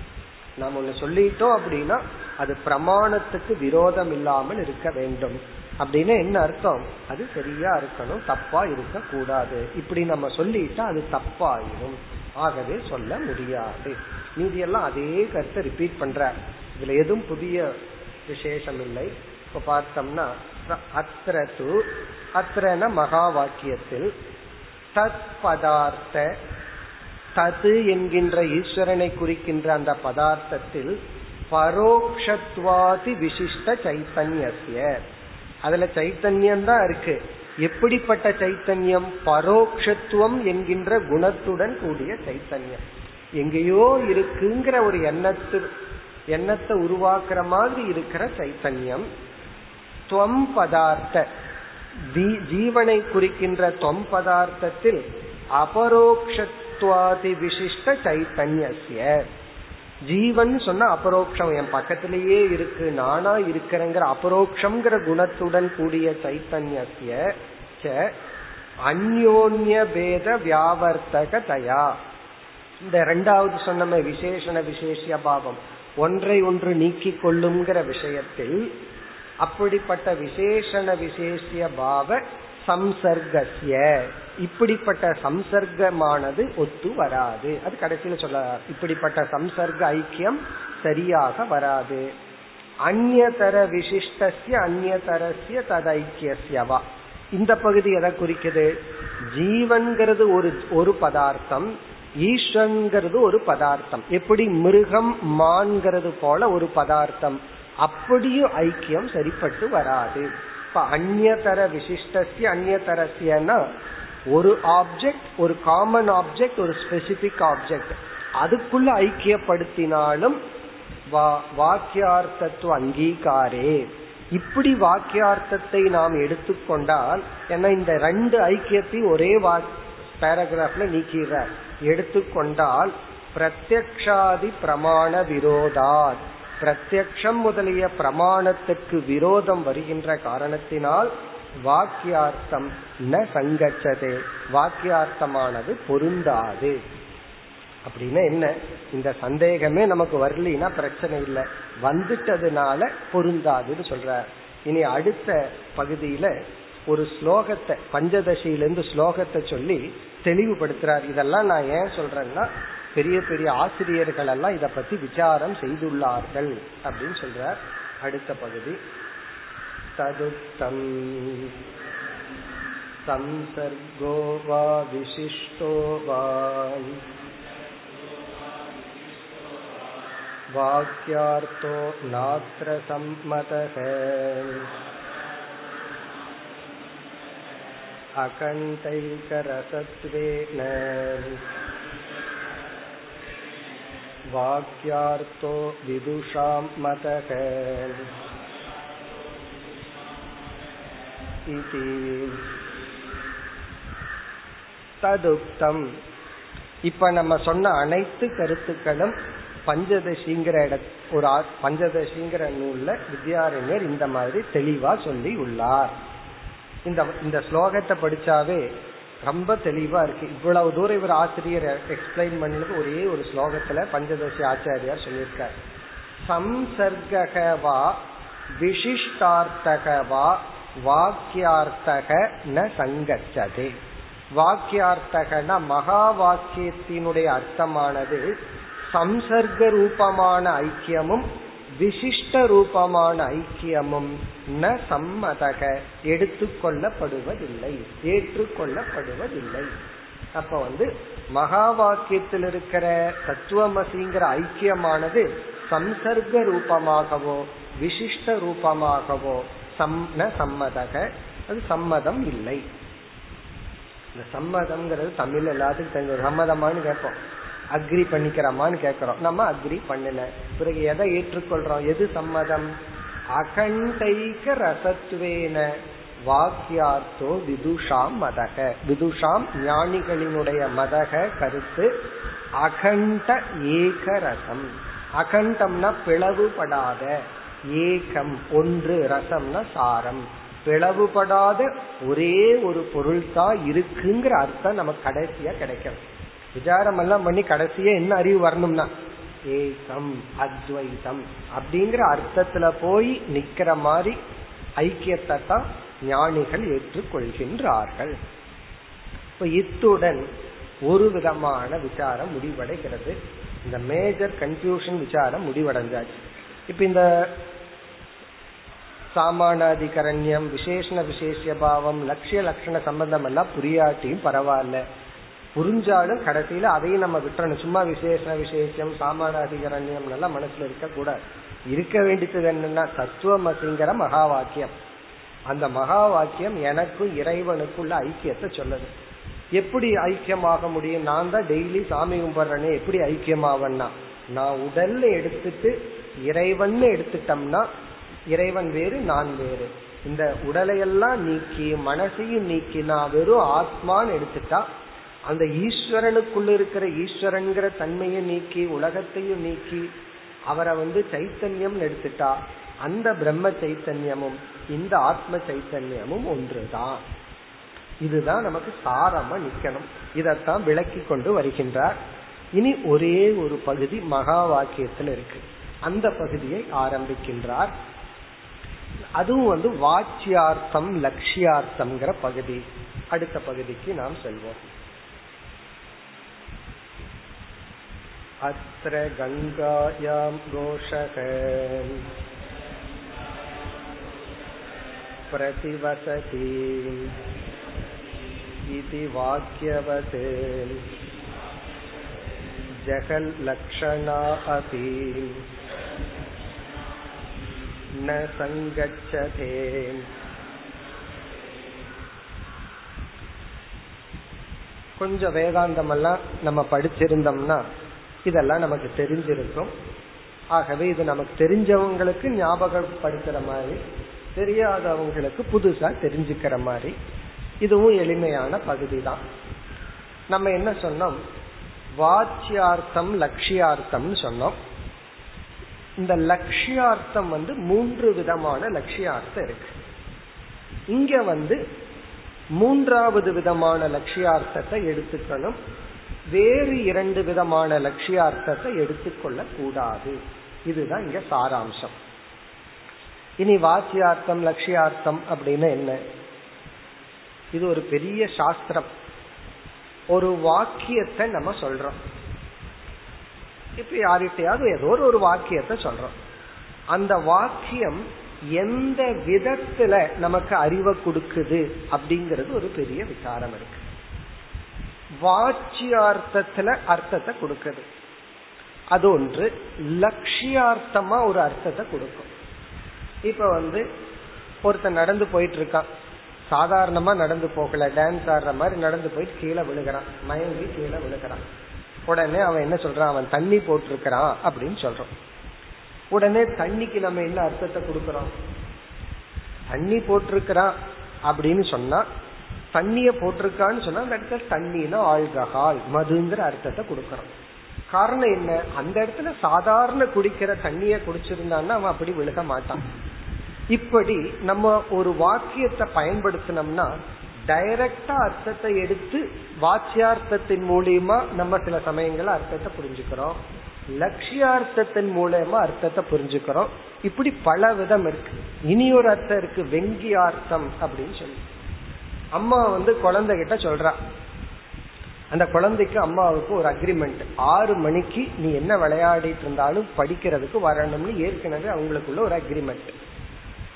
நாம ஒண்ணு சொல்லிட்டோம் அப்படின்னா அது பிரமாணத்துக்கு விரோதம் இல்லாமல் இருக்க வேண்டும். அப்படின்னு என்ன அர்த்தம்? அது சரியா இருக்கணும் தப்பா இருக்க கூடாது இப்படி நம்ம சொல்லிட்டா அது தப்பாயிரும். ஆகவே சொல்ல முடியாது. மீதி எல்லாம் அதே கருத்தை ரிப்பீட் பண்ற இதுல எதுவும் புதிய விசேஷம் இல்லை. இப்ப பார்த்தோம்னா அத்திர அத்திரன மகா வாக்கியத்தில் தத் பதார்த்த தது என்கின்ற ஈஸ்வரனை குறிக்கின்ற அந்த பதார்த்தத்தில் பரோக்ஷத்வாதி விசிஷ்ட சைத்தன்யசிய அதுல சைத்தன்யம் தான் இருக்கு. எப்படிப்பட்ட சைத்தன்யம்? பரோக்ஷத்துவம் என்கின்ற குணத்துடன் கூடிய சைத்தன்யம். எங்கேயோ இருக்குங்கிற ஒரு எண்ணத்து எண்ணத்தை உருவாக்குற மாதிரி இருக்கிற சைத்தன்யம். துவம் பதார்த்த. ஜீவனை குறிக்கின்ற தொம் பதார்த்தத்தில் அபரோக்ஷத்வாதி விசிஷ்ட சைத்தன்யசிய ஜீவன் சொன்ன அபரோக்ஷம் என் பக்கத்திலேயே இருக்கு நானா இருக்கிறேங்கிற அபரோக்ஷங்கிற குணத்துடன் கூடிய சைத்தன்யசிய அந்யோன்ய பேத வியாவர்த்தக தயா இந்த ரெண்டாவது சொன்ன விசேஷண விசேஷ பாவம். ஒன்றை ஒன்று நீக்கிக் கொள்ளுங்கிற விஷயத்தில் அப்படிப்பட்ட விசேஷண விசேஷிய பாவ சம்சர்கசிய இப்படிப்பட்ட சம்சர்க்கமானது ஒத்து வராது. அது கடைசியில சொல்ல இப்படிப்பட்ட சம்சர்க்க ஐக்கியம் சரியாக வராது. அந்நியதர விசிஷ்டசிய அந்நதரஸ்ய ததைக்கியவா இந்த பகுதி எதை குறிக்குது? ஜீவன்கிறது ஒரு ஒரு பதார்த்தம் ஈஸ்வன்கிறது ஒரு பதார்த்தம். எப்படி மிருகம் மான்கிறது போல ஒரு பதார்த்தம். அப்படியும் ஐக்கியம் சரிப்பட்டு வராது. இப்ப அந்நியதர விசிஷ்டசிய அந்நியதரசியன்னா ஒரு ஆப்ஜெக்ட் ஒரு காமன் ஆப்ஜெக்ட் ஒரு ஸ்பெசிபிக் ஆப்ஜெக்ட் அதுக்குள்ள ஐக்கியப்படுத்தினாலும் வாக்கியார்த்தத்துவ அங்கீகாரே. இப்படி வாக்கியார்த்தத்தை நாம் எடுத்துக்கொண்டால் ஏன்னா இந்த ரெண்டு ஐக்கியத்தையும் ஒரே பேராகிராஃப்ல நீக்கிறார் எடுத்துக்கொண்டால் பிரத்யக்ஷாதி பிரமாண விரோதாத். பிரத்யக்ஷம் முதலிய பிரமாணத்துக்கு விரோதம் வருகின்ற காரணத்தினால் வாக்கியார்த்தம் ந சங்கச்சதே. வாக்கியார்த்தமானது பொருந்தாது. அப்படின்னா என்ன? இந்த சந்தேகமே நமக்கு வரலினா பிரச்சனை இல்லை. வந்துட்டதுனால பொருந்தாதுன்னு சொல்ற. இனி அடுத்த பகுதியில ஒரு ஸ்லோகத்தை பஞ்சதசியிலிருந்து ஸ்லோகத்தை சொல்லி தெளிவுபடுத்துறார். இதெல்லாம் நான் ஏன் சொல்றேன்னா பெரிய பெரிய ஆசிரியர்கள் எல்லாம் இத பத்தி விசாரம் செய்துள்ளார்கள் அப்படின்னு சொல்றார் அடுத்த பகுதி ததுத்தம் சம்சர்கோ வா விசிஷ்டோ வா वाक्यार्थो नात्र सम्मतः अकण्ठैकरसत्वेन वाक्यार्थो विदुषां मतः इति ததுக்தம் இப்ப நம்ம சொன்ன அனைத்து கருத்துக்களும் பஞ்சதசிங்கிற இட ஒரு பஞ்சதசிங்கிற நூல்ல வித்யாரண்யர் இந்த மாதிரி தெளிவா சொல்லி உள்ளார் இந்த இந்த ஸ்லோகத்தை படிச்சாவே ரொம்ப தெளிவா இருக்கு. இவ்வளவு தூரம் இவர் ஆசிரியர் எக்ஸ்பிளைன் பண்ணது ஒரே ஒரு ஸ்லோகத்துல பஞ்சதசி ஆச்சாரியார் சொல்லியிருக்கார். சம்சர்கவா விசிஷ்டார்த்தகவா வாக்கியார்த்தக ந சங்கச்சதே. வாக்கியார்த்தகன மகா வாக்கியத்தினுடைய அர்த்தமானது சம்சர்க்க ரூபமான ஐக்கியமும் விசிஷ்ட ரூபமான ஐக்கியமும் ந சம்மதக எடுத்துக்கொள்ளப்படுவதில்லை ஏற்றுக்கொள்ளப்படுவதில்லை. அப்ப வந்து மகா வாக்கியத்தில் இருக்கிற தத்துவமசிங்கிற ஐக்கியமானது சம்சர்க ரூபமாகவோ விசிஷ்ட ரூபமாகவோ சம் ந சம்மதக அது சம்மதம் இல்லை. இந்த சம்மதம்ங்கிறது தமிழ் எல்லாத்துக்கும் தெரிஞ்ச சம்மதமானு கேட்போம். அக்ரி பண்ணிக்கிறோமான்னு கேட்கிறோம் நம்ம அக்ரி பண்ணல. பிறகு எதை ஏற்றுக்கொள்றோம்? எது சம்மதம்? அகண்டைக ரசத்துவேன வாக்கியார்த்தோ விதுஷாம் மதக. விதுஷாம் ஞானிகளினுடைய மதக கருத்து அகண்ட ஏக ரசம். அகண்டம்னா பிளவுபடாத ஏகம். ஒன்று ரசம்னா சாரம். பிளவுபடாத ஒரே ஒரு பொருள் தான் இருக்குங்கிற அர்த்தம் நமக்கு கடைசியா கிடைக்கும் விசாரம் எல்லாம் பண்ணி கடைசியே என்ன அறிவு வரணும்னா ஏகம் அத்வைதம் அப்படிங்கிற அர்த்தத்துல போய் நிக்கிற மாதிரி ஐக்கியத்தை தான் ஞானிகள் ஏற்றுக்கொள்கின்றார்கள். இப்ப இத்துடன் ஒரு விதமான விசாரம் முடிவடைகிறது. இந்த மேஜர் கன்ஃபியூஷன் விசாரம் முடிவடைஞ்சாச்சு. இப்ப இந்த சாமானாதிகரண்யம் விசேஷண விசேஷ பாவம் லட்சிய லட்சண சம்பந்தம் எல்லாம் புரியாட்டியும் பரவாயில்ல. புரிஞ்சாலும் கடைசியில அதையும் நம்ம விட்டுறணும். சும்மா விசேஷ விசேஷம் சாமானாதிகரண்யம் எல்லாம் மனசுல இருக்க கூடாது இருக்க வேண்டியது என்னன்னா தத்துவமசிங்கிற மகா வாக்கியம் அந்த மகா வாக்கியம் எனக்கும் இறைவனுக்குள்ள ஐக்கியத்தை சொல்லுது. எப்படி ஐக்கியமாக முடியும்? நான் தான் டெய்லி சாமி கும்பிடுறேனே எப்படி ஐக்கியமாவன்னா? நான் உடல்ல எடுத்துட்டு இறைவன் எடுத்துட்டோம்னா இறைவன் வேறு நான் வேறு. இந்த உடலையெல்லாம் நீக்கி மனசையும் நீக்கி நான் வெறும் ஆத்மான்னு எடுத்துட்டா அந்த ஈஸ்வரனுக்குள்ள இருக்கிற ஈஸ்வரன்கிற தன்மையை நீக்கி உலகத்தையும் நீக்கி அவரை வந்து சைத்தன்யம் எடுத்துட்டா அந்த பிரம்ம சைத்தன்யமும் இந்த ஆத்ம சைத்தன்யமும் ஒன்றுதான். இதுதான் நமக்கு சாரமா நிக்கணும். இதத்தான் விளக்கி கொண்டு வருகின்றார். இனி ஒரே ஒரு பகுதி மகா வாக்கியத்தில் இருக்கு. அந்த பகுதியை ஆரம்பிக்கின்றார். அதுவும் வந்து வாச்சியார்த்தம் லட்சியார்த்தம்ங்கிற பகுதி. அடுத்த பகுதிக்கு நாம் செல்வோம். अत्र गङ्गायां घोषः प्रतिवसति इति वाक्यवत् जगल्लक्षणा अपि न सङ्गच्छते கொஞ்சம் வேதாந்தம் எல்லாம் நம்ம படிச்சிருந்தோம்னா இதெல்லாம் நமக்கு தெரிஞ்சிருக்கும். ஆகவே இது நமக்கு தெரிஞ்சவங்களுக்கு ஞாபகப்படுத்துற மாதிரி தெரியாதவங்களுக்கு புதுசா தெரிஞ்சுக்கிற மாதிரி. இதுவும் எளிமையான பகுதி தான் நம்ம என்ன சொன்னோம்? வாச்சியார்த்தம் லட்சியார்த்தம்னு சொன்னோம். இந்த லட்சியார்த்தம் வந்து மூன்று விதமான லட்சியார்த்தம் இருக்கு. இங்க வந்து மூன்றாவது விதமான லட்சியார்த்தத்தை எடுத்துக்கணும். வேறு இரண்டு விதமான லட்சியார்த்தத்தை எடுத்துக்கொள்ள கூடாது இதுதான் இங்க சாராம்சம். இனி வாக்கியார்த்தம் லட்சியார்த்தம் அப்படின்னு என்ன? இது ஒரு பெரிய சாஸ்திரம். ஒரு வாக்கியத்தை நம்ம சொல்றோம். இப்ப யார்கிட்டையாவது ஏதோ ஒரு வாக்கியத்தை சொல்றோம். அந்த வாக்கியம் எந்த விதத்துல நமக்கு அறிவை கொடுக்குது அப்படிங்கிறது ஒரு பெரிய விசாரம் இருக்கு. வாச்சியார்த்தத்துல அர்த்தத்தை கொடுக்குது. அது ஒன்று. லட்சியார்த்தமா ஒரு அர்த்தத்தை கொடுக்கும். இப்ப வந்து ஒருத்தன் நடந்து போயிட்டு இருக்கான் சாதாரணமா நடந்து போகல டான்ஸ் ஆடுற மாதிரி நடந்து போயிட்டு கீழே விழுகிறான். மயங்கி கீழே விழுகிறான். உடனே அவன் என்ன சொல்றான்? அவன் தண்ணி போட்டிருக்கிறான் அப்படின்னு சொல்றான். உடனே தண்ணிக்கு நம்ம என்ன அர்த்தத்தை கொடுக்கறோம்? தண்ணி போட்டிருக்கிறான் அப்படின்னு சொன்னா தண்ணிய போட்டிருக்கான்னு சொன்னா அந்த இடத்துல தண்ணினா ஆல்கஹால் மதுங்கிற அர்த்தத்தை கொடுக்கறோம். காரணம் என்ன? அந்த இடத்துல சாதாரண குடிக்கிற தண்ணிய குடிச்சிருந்தான்னா அவன் அப்படி விழுக மாட்டான். இப்படி நம்ம ஒரு வாக்கியத்தை பயன்படுத்தினோம்னா டைரக்டா அர்த்தத்தை எடுத்து வாச்சியார்த்தத்தின் மூலியமா நம்ம சில சமயங்கள்ல அர்த்தத்தை புரிஞ்சுக்கிறோம். லட்சியார்த்தத்தின் மூலயமா அர்த்தத்தை புரிஞ்சுக்கிறோம். இப்படி பல விதம் இருக்கு. இனி ஒரு அர்த்தம் இருக்கு. வெங்கியார்த்தம் அப்படின்னு சொல்லி. அம்மா வந்து குழந்தை கிட்ட சொல்றா. அந்த குழந்தைக்கு அம்மாவுக்கு ஒரு அக்ரிமெண்ட் ஆறு மணிக்கு நீ என்ன விளையாடிட்டு இருந்தாலும் படிக்கிறதுக்கு வரணும்னு ஏற்கனவே அவங்களுக்குள்ள ஒரு அக்ரிமெண்ட்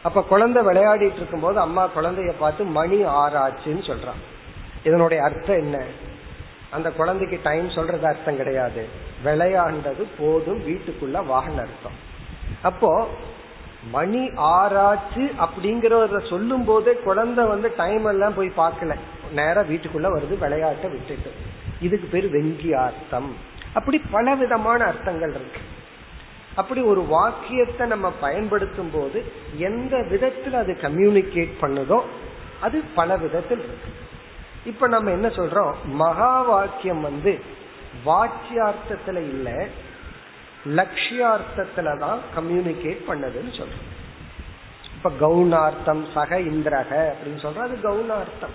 அப்ப குழந்தை விளையாடிட்டு இருக்கும் போது அம்மா குழந்தைய பார்த்து மணி ஆறாச்சுன்னு சொல்றான் இதனுடைய அர்த்தம் என்ன? அந்த குழந்தைக்கு டைம் சொல்றது அர்த்தம் கிடையாது. விளையாண்டது போதும் வீட்டுக்குள்ள வாகன அர்த்தம். அப்போ மணி ஆறாச்சு அப்படிங்கறத சொல்லும் போதே குழந்தை வந்து டைம் எல்லாம் போய் பார்க்கல. நேரா வீட்டுக்குள்ள வருது விளையாட்டை விட்டுட்டு. இதுக்கு பேர் வெங்கி அர்த்தம் அப்படி பல விதமான அர்த்தங்கள் இருக்கு. அப்படி ஒரு வாக்கியத்தை நம்ம பயன்படுத்தும் போது எந்த விதத்தில் அது கம்யூனிகேட் பண்ணுதோ அது பல விதத்தில் இருக்கு. இப்ப நம்ம என்ன சொல்றோம்? மகா வாக்கியம் வந்து வாக்கியார்த்தத்துல இல்லை லட்சியார்த்தத்துல தான் கம்யூனிகேட் பண்ணதுன்னு சொல்றோம். இப்ப கவுனார்த்தம் சக இந்திரக அப்படின்னு சொல்ற அது கவுனார்த்தம்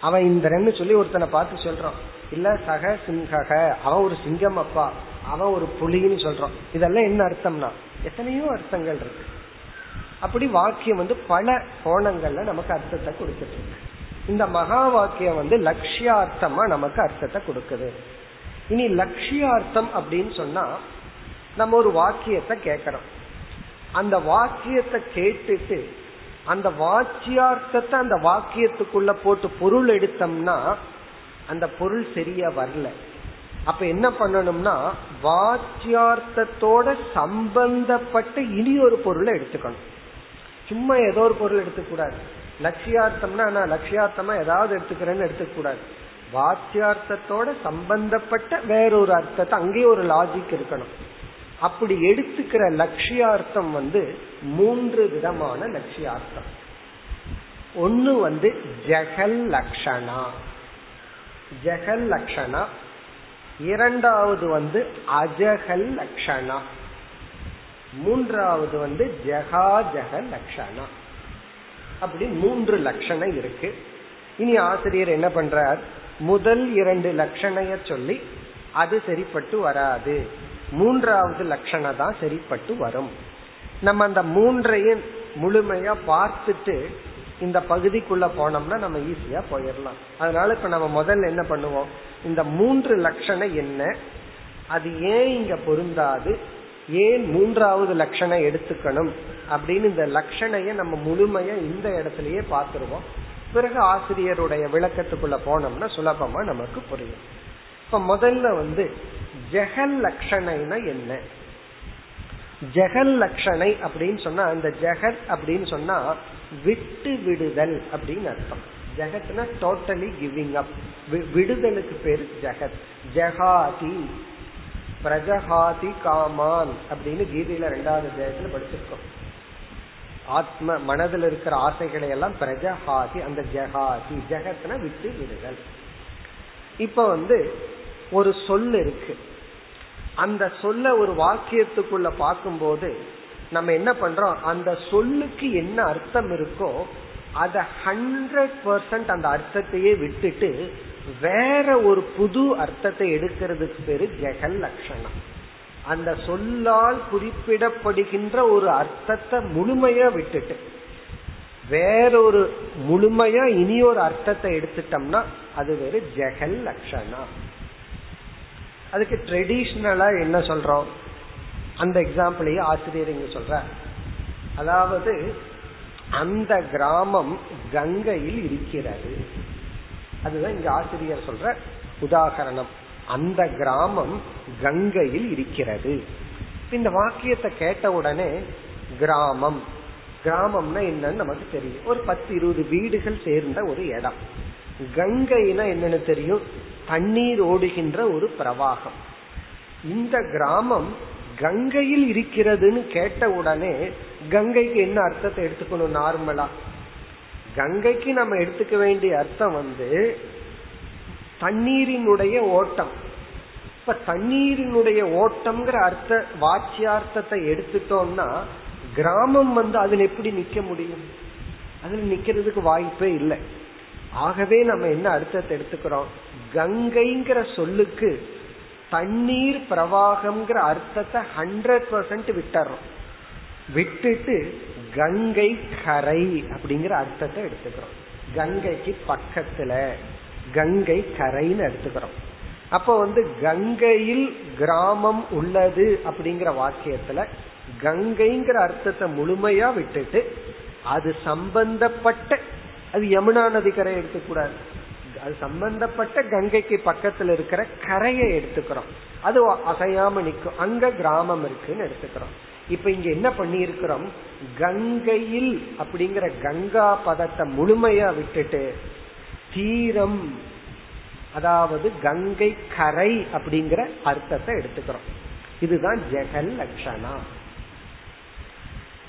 அவன் இந்திரன்னு சொல்லி ஒருத்தனை பார்த்து சொல்றான். இல்ல சக சிங்கக. அவன் ஒரு சிங்கம் அப்பா அவன் ஒரு புலின்னு சொல்றான். இதெல்லாம் என்ன அர்த்தம்னா எத்தனையோ அர்த்தங்கள் இருக்கு. அப்படி வாக்கியம் வந்து பல கோணங்கள்ல நமக்கு அர்த்தத்தை கொடுத்துட்டு இருக்கு. இந்த மகா வாக்கியம் வந்து லட்சியார்த்தமா நமக்கு அர்த்தத்தை கொடுக்குது. இனி லட்சியார்த்தம் அப்படின்னு சொன்னா நம்ம ஒரு வாக்கியத்தை கேட்கறோம் அந்த வாக்கியத்தை கேட்டுட்டு அந்த வாக்கியார்த்தத்தை அந்த வாக்கியத்துக்குள்ள போட்டு பொருள் எடுத்தோம்னா அந்த பொருள் சரியா வரல. அப்ப என்ன பண்ணணும்னா வாக்கியார்த்தத்தோட சம்பந்தப்பட்ட இனி ஒரு பொருளை எடுத்துக்கணும். சும்மா ஏதோ ஒரு பொருள் எடுத்துக்கூடாது. லட்சியார்த்தம்னா நான் லட்சியார்த்தமா ஏதாவது எடுத்துக்கிறேன்னு எடுத்துக்கூடாது. வாக்கியார்த்தத்தோட சம்பந்தப்பட்ட வேறொரு அர்த்தத்தை அங்கேயே ஒரு லாஜிக் இருக்கணும். அப்படி எடுத்துக்கிற லட்சியார்த்தம் வந்து மூன்று விதமான லட்சியார்த்தம். ஒன்னு வந்து ஜெகல் லக்ஷணா. ஜெகல் லக்ஷணா. இரண்டாவது வந்து அஜகல் லக்ஷணா. மூன்றாவது வந்து ஜெகா ஜெக லக்ஷணா. அப்படி மூன்று லட்சணம் இருக்கு. இனி ஆசிரியர் என்ன பண்றார்? முதல் இரண்டு லட்சணைய சொல்லி அது சரிப்பட்டு வராது. மூன்றாவது லட்சணம் தான் சரிப்பட்டு வரும். நம்ம அந்த மூன்றையும் முழுமையா பார்த்துட்டு இந்த பகுதிக்குள்ள போனோம்னா நம்ம ஈஸியா போயிடலாம். அதனால இப்ப நம்ம முதல்ல என்ன பண்ணுவோம்? இந்த மூன்று லட்சணம் என்ன? அது ஏன் இங்க பொருந்தாது? ஏன் மூன்றாவது லட்சணம் எடுத்துக்கணும்? அப்படின்னு இந்த லட்சணைய நம்ம முழுமையா இந்த இடத்துலயே பார்த்துருவோம். பிறகு ஆசிரியருடைய விளக்கத்துக்குள்ள போனோம்னா சுலபமா நமக்கு புரியும். இப்ப முதல்ல வந்து ஜெகல் லட்சணைனா என்ன? ஜெகல் லட்சணை அப்படின்னு சொன்னா அந்த ஜெகத் அப்படின்னு சொன்னா விட்டு விடுதல் அப்படின்னு அர்த்தம். ஜெகத்னா டோட்டலி கிவிங் அப் விடுதலுக்கு பேர் ஜெகத். ஜெகாதி பிரஜகாதி காமான் அப்படின்னு கீதையில ரெண்டாவது அத்தியாயத்துல படிச்சிருக்கோம். ஆத்ம மனதில் இருக்கிற ஆசைகளை எல்லாம் பிரஜஹாதி அந்த ஜெகாதி ஜெகத்னா விட்டு விடுதல். இப்ப வந்து ஒரு சொல் இருக்கு. அந்த சொல்ல ஒரு வாக்கியத்துக்குள்ள பார்க்கும்போது நம்ம என்ன பண்றோம்? அந்த சொல்லுக்கு என்ன அர்த்தம் இருக்கோ அத ஹண்ட்ரட் பர்சன்ட் அந்த அர்த்தத்தையே விட்டுட்டு வேற ஒரு புது அர்த்தத்தை எடுக்கிறதுக்கு பேரு ஜெகல் லட்சணம். அந்த சொல்லால் குறிப்பிடப்படுகின்ற ஒரு அர்த்தத்தை முழுமையா விட்டுட்டு வேறொரு முழுமையா இனி ஒரு அர்த்தத்தை எடுத்துட்டோம்னா அது வேறு ஜெகல் லட்சணம். அதுக்கு ட்ரெடிஷ்னலா என்ன சொல்றோம்? அந்த எக்ஸாம்பிளையே ஆசிரியர் இங்க சொல்ற அதாவது அந்த கிராமம் கங்கையில் இருக்கிறது. அதுதான் இங்க ஆசிரியர் சொல்ற உதாகரணம். அந்த கிராமம் கங்கையில் இருக்கிறது. இந்த வாக்கியத்தை கேட்ட உடனே கிராமம். கிராமம்னா என்னன்னு நமக்கு தெரியும். ஒரு பத்து இருபது வீடுகள் சேர்ந்த ஒரு இடம். கங்கைனா என்னன்னு தெரியும்? தண்ணீர் ஓடுகின்ற ஒரு பிரவாகம். இந்த கிராமம் கங்கையில் இருக்கிறதுன்னு கேட்ட உடனே கங்கைக்கு என்ன அர்த்தத்தை எடுத்துக்கணும் நார்மலா? கங்கைக்கு நம்ம எடுத்துக்க வேண்டிய அர்த்தம் வந்து தண்ணீரினுடைய ஓட்டம். இப்ப தண்ணீரினுடைய ஓட்டம்ங்கிற அர்த்த வாச்சியார்த்தத்தை எடுத்துட்டோம்னா கிராமம் வந்து அதுல எப்படி நிக்க முடியும்? அதுல நிக்கிறதுக்கு வாய்ப்பே இல்லை. ஆகவே நம்ம என்ன அர்த்தத்தை எடுத்துக்கிறோம்? கங்கைங்கிற சொல்லுக்கு தண்ணீர் பிரவாகம்ங்கிற அர்த்தத்தை ஹண்ட்ரட் பர்சன்ட் விட்டுறோம். விட்டுட்டு கங்கை கரை அப்படிங்கிற அர்த்தத்தை எடுத்துக்கிறோம். கங்கைக்கு பக்கத்துல கங்கை கரைன்னு எடுத்துக்கிறோம். அப்ப வந்து கங்கையில் கிராமம் உள்ளது அப்படிங்கிற வாக்கியத்துல கங்கைங்கிற அர்த்தத்தை முழுமையா விட்டுட்டு அது சம்பந்தப்பட்ட அது யமுனா நதி கரை எடுத்துக்கூடாது அது சம்பந்தப்பட்ட கங்கைக்கு பக்கத்துல இருக்கிற கரையை எடுத்துக்கிறோம். அது அசையாம நிக்கும். அங்க கிராமம் இருக்குன்னு எடுத்துக்கிறோம். இப்ப இங்க என்ன பண்ணி இருக்கிறோம் கங்கையில் அப்படிங்கிற கங்கா பதத்தை முழுமையா விட்டுட்டு தீரம் அதாவது கங்கை கரை அப்படிங்கிற அர்த்தத்தை எடுத்துக்கிறோம். இதுதான் ஜெகல் லட்சணா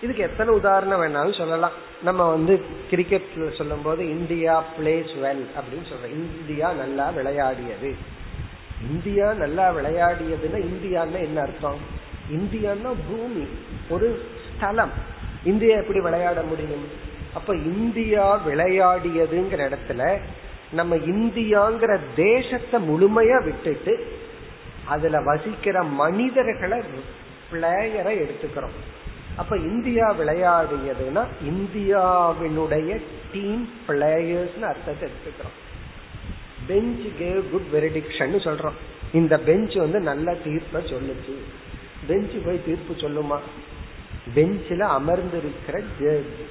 இதுக்கு எத்தனை உதாரணம் வேணாலும் சொல்லலாம். நம்ம வந்து கிரிக்கெட்ல சொல்லும் போது இந்தியா பிளேஸ் வெல் அப்படின்னு சொல்றோம். இந்தியா நல்லா விளையாடியது. இந்தியா நல்லா விளையாடியதுன்னா இந்தியான்னு என்ன அர்த்தம்? இந்தியான்னா பூமி ஒரு ஸ்தலம். இந்தியா எப்படி விளையாட முடியும்? அப்ப இந்தியா விளையாடியதுங்கிற இடத்துல நம்ம இந்தியாங்கிற தேசத்தை முழுமையா விட்டுட்டு அதுல வசிக்கிற மனிதர்களை பிளேயரை எடுத்துக்கிறோம். அப்ப இந்தியா விளையாடியதுன்னா இந்தியாவினுடைய டீம் பிளேயர்ஸ் அர்த்தத்தை எடுத்துக்கிறோம். பெஞ்ச் கேவ் குட் வெரிடிக்ஷன் சொல்றோம். இந்த பெஞ்ச் வந்து நல்ல தீர்ப்ப சொல்லுச்சு. பெஞ்ச் போய் தீர்ப்பு சொல்லுமா? பெஞ்சில் அமர்ந்திருக்கிற ஜட்ஜ்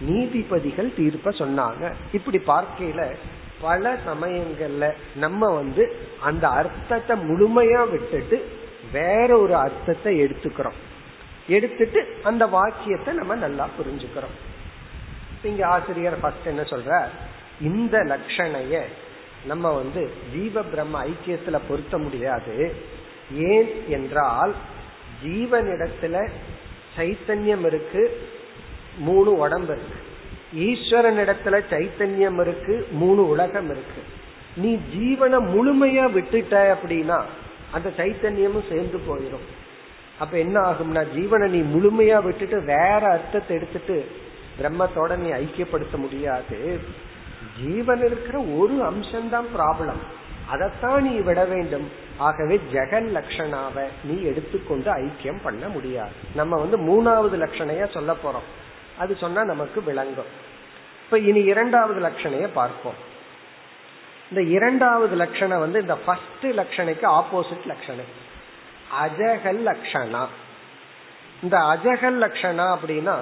நீதிபதிகள் தீர்ப்ப சொன்னாங்க. இப்படி பார்க்கையில பல சமயங்கள்ல நம்ம வந்து அந்த அர்த்தத்தை முழுமையா விட்டுட்டு வேற ஒரு அர்த்தத்தை எடுத்துக்கிறோம். எடுத்துட்டு அந்த வாக்கியத்தை நம்ம நல்லா புரிஞ்சுக்கிறோம். இங்க ஆசிரியர் ஃபர்ஸ்ட் என்ன சொல்ற இந்த லட்சணைய நம்ம வந்து ஜீவ பிரம்ம ஐக்கியத்துல பொருத்த முடியாது. ஏன் என்றால் ஜீவனிடத்துல சைத்தன்யம் இருக்கு மூணு உடம்பு இருக்கு. ஈஸ்வரனிடத்துல சைத்தன்யம் இருக்கு மூணு உலகம் இருக்கு. நீ ஜீவனை முழுமையா விட்டுட்ட அப்படின்னா அந்த சைத்தன்யமும் சேர்ந்து போயிடும் அப்ப என்ன ஆகும்னா ஜீவனை நீ முழுமையா விட்டுட்டு வேற அர்த்தத்தை எடுத்துட்டு பிரம்மத்தோட நீ ஐக்கியப்படுத்த முடியாது. ஜீவன் இருக்கிற ஒரு அம்சம்தான் ப்ராப்ளம் அதைத்தான் நீ விட வேண்டும். ஆகவே ஜெகன் லட்சணாவை நீ எடுத்துக்கொண்டு ஐக்கியம் பண்ண முடியாது. நம்ம வந்து மூணாவது லட்சணைய சொல்ல போறோம். அது சொன்னா நமக்கு விளங்கும். இப்ப இனி இரண்டாவது லட்சணைய பார்ப்போம். இந்த இரண்டாவது லட்சணம் வந்து இந்த ஃபர்ஸ்ட் லட்சணைக்கு ஆப்போசிட் லட்சணம் அஜகல் லட்சணா இந்த அஜகல் லட்சணா அப்படின்னா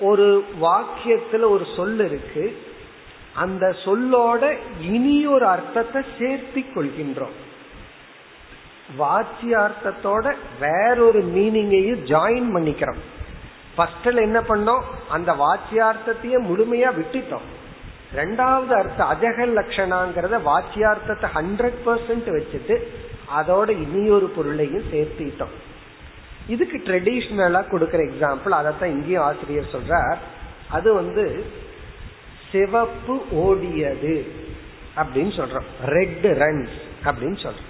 ஒரு வாக்கியத்துல ஒரு சொல் இருக்கு. அந்த சொல்லோட இனி ஒரு அர்த்தத்தை சேர்த்தி கொள்கின்றோம். வாச்சியார்த்தத்தோட வேறொரு மீனிங்கையும் ஜாயின் பண்ணிக்கிறோம். ஃபர்ஸ்ட்ல என்ன பண்ணோம்? அந்த வாச்சியார்த்தத்தையே முழுமையா விட்டுட்டோம். ரெண்டாவது அர்த்தம் அஜகல் லட்சணாங்கிறத வாச்சியார்த்தத்தை ஹண்ட்ரட் பர்சன்ட் வச்சுட்டு அதோட இனியொரு பொருளையும் சேர்த்திட்டோம் இதுக்கு ட்ரெடிஷ்னலா கொடுக்கிற எக்ஸாம்பிள் அதைத்தான் இங்கேயும் ஆசிரியர் சொல்றார். அது வந்து சிவப்பு ஓடியது அப்படின்னு சொல்றோம். ரெட் ரன்ஸ் அப்படின்னு சொல்றோம்.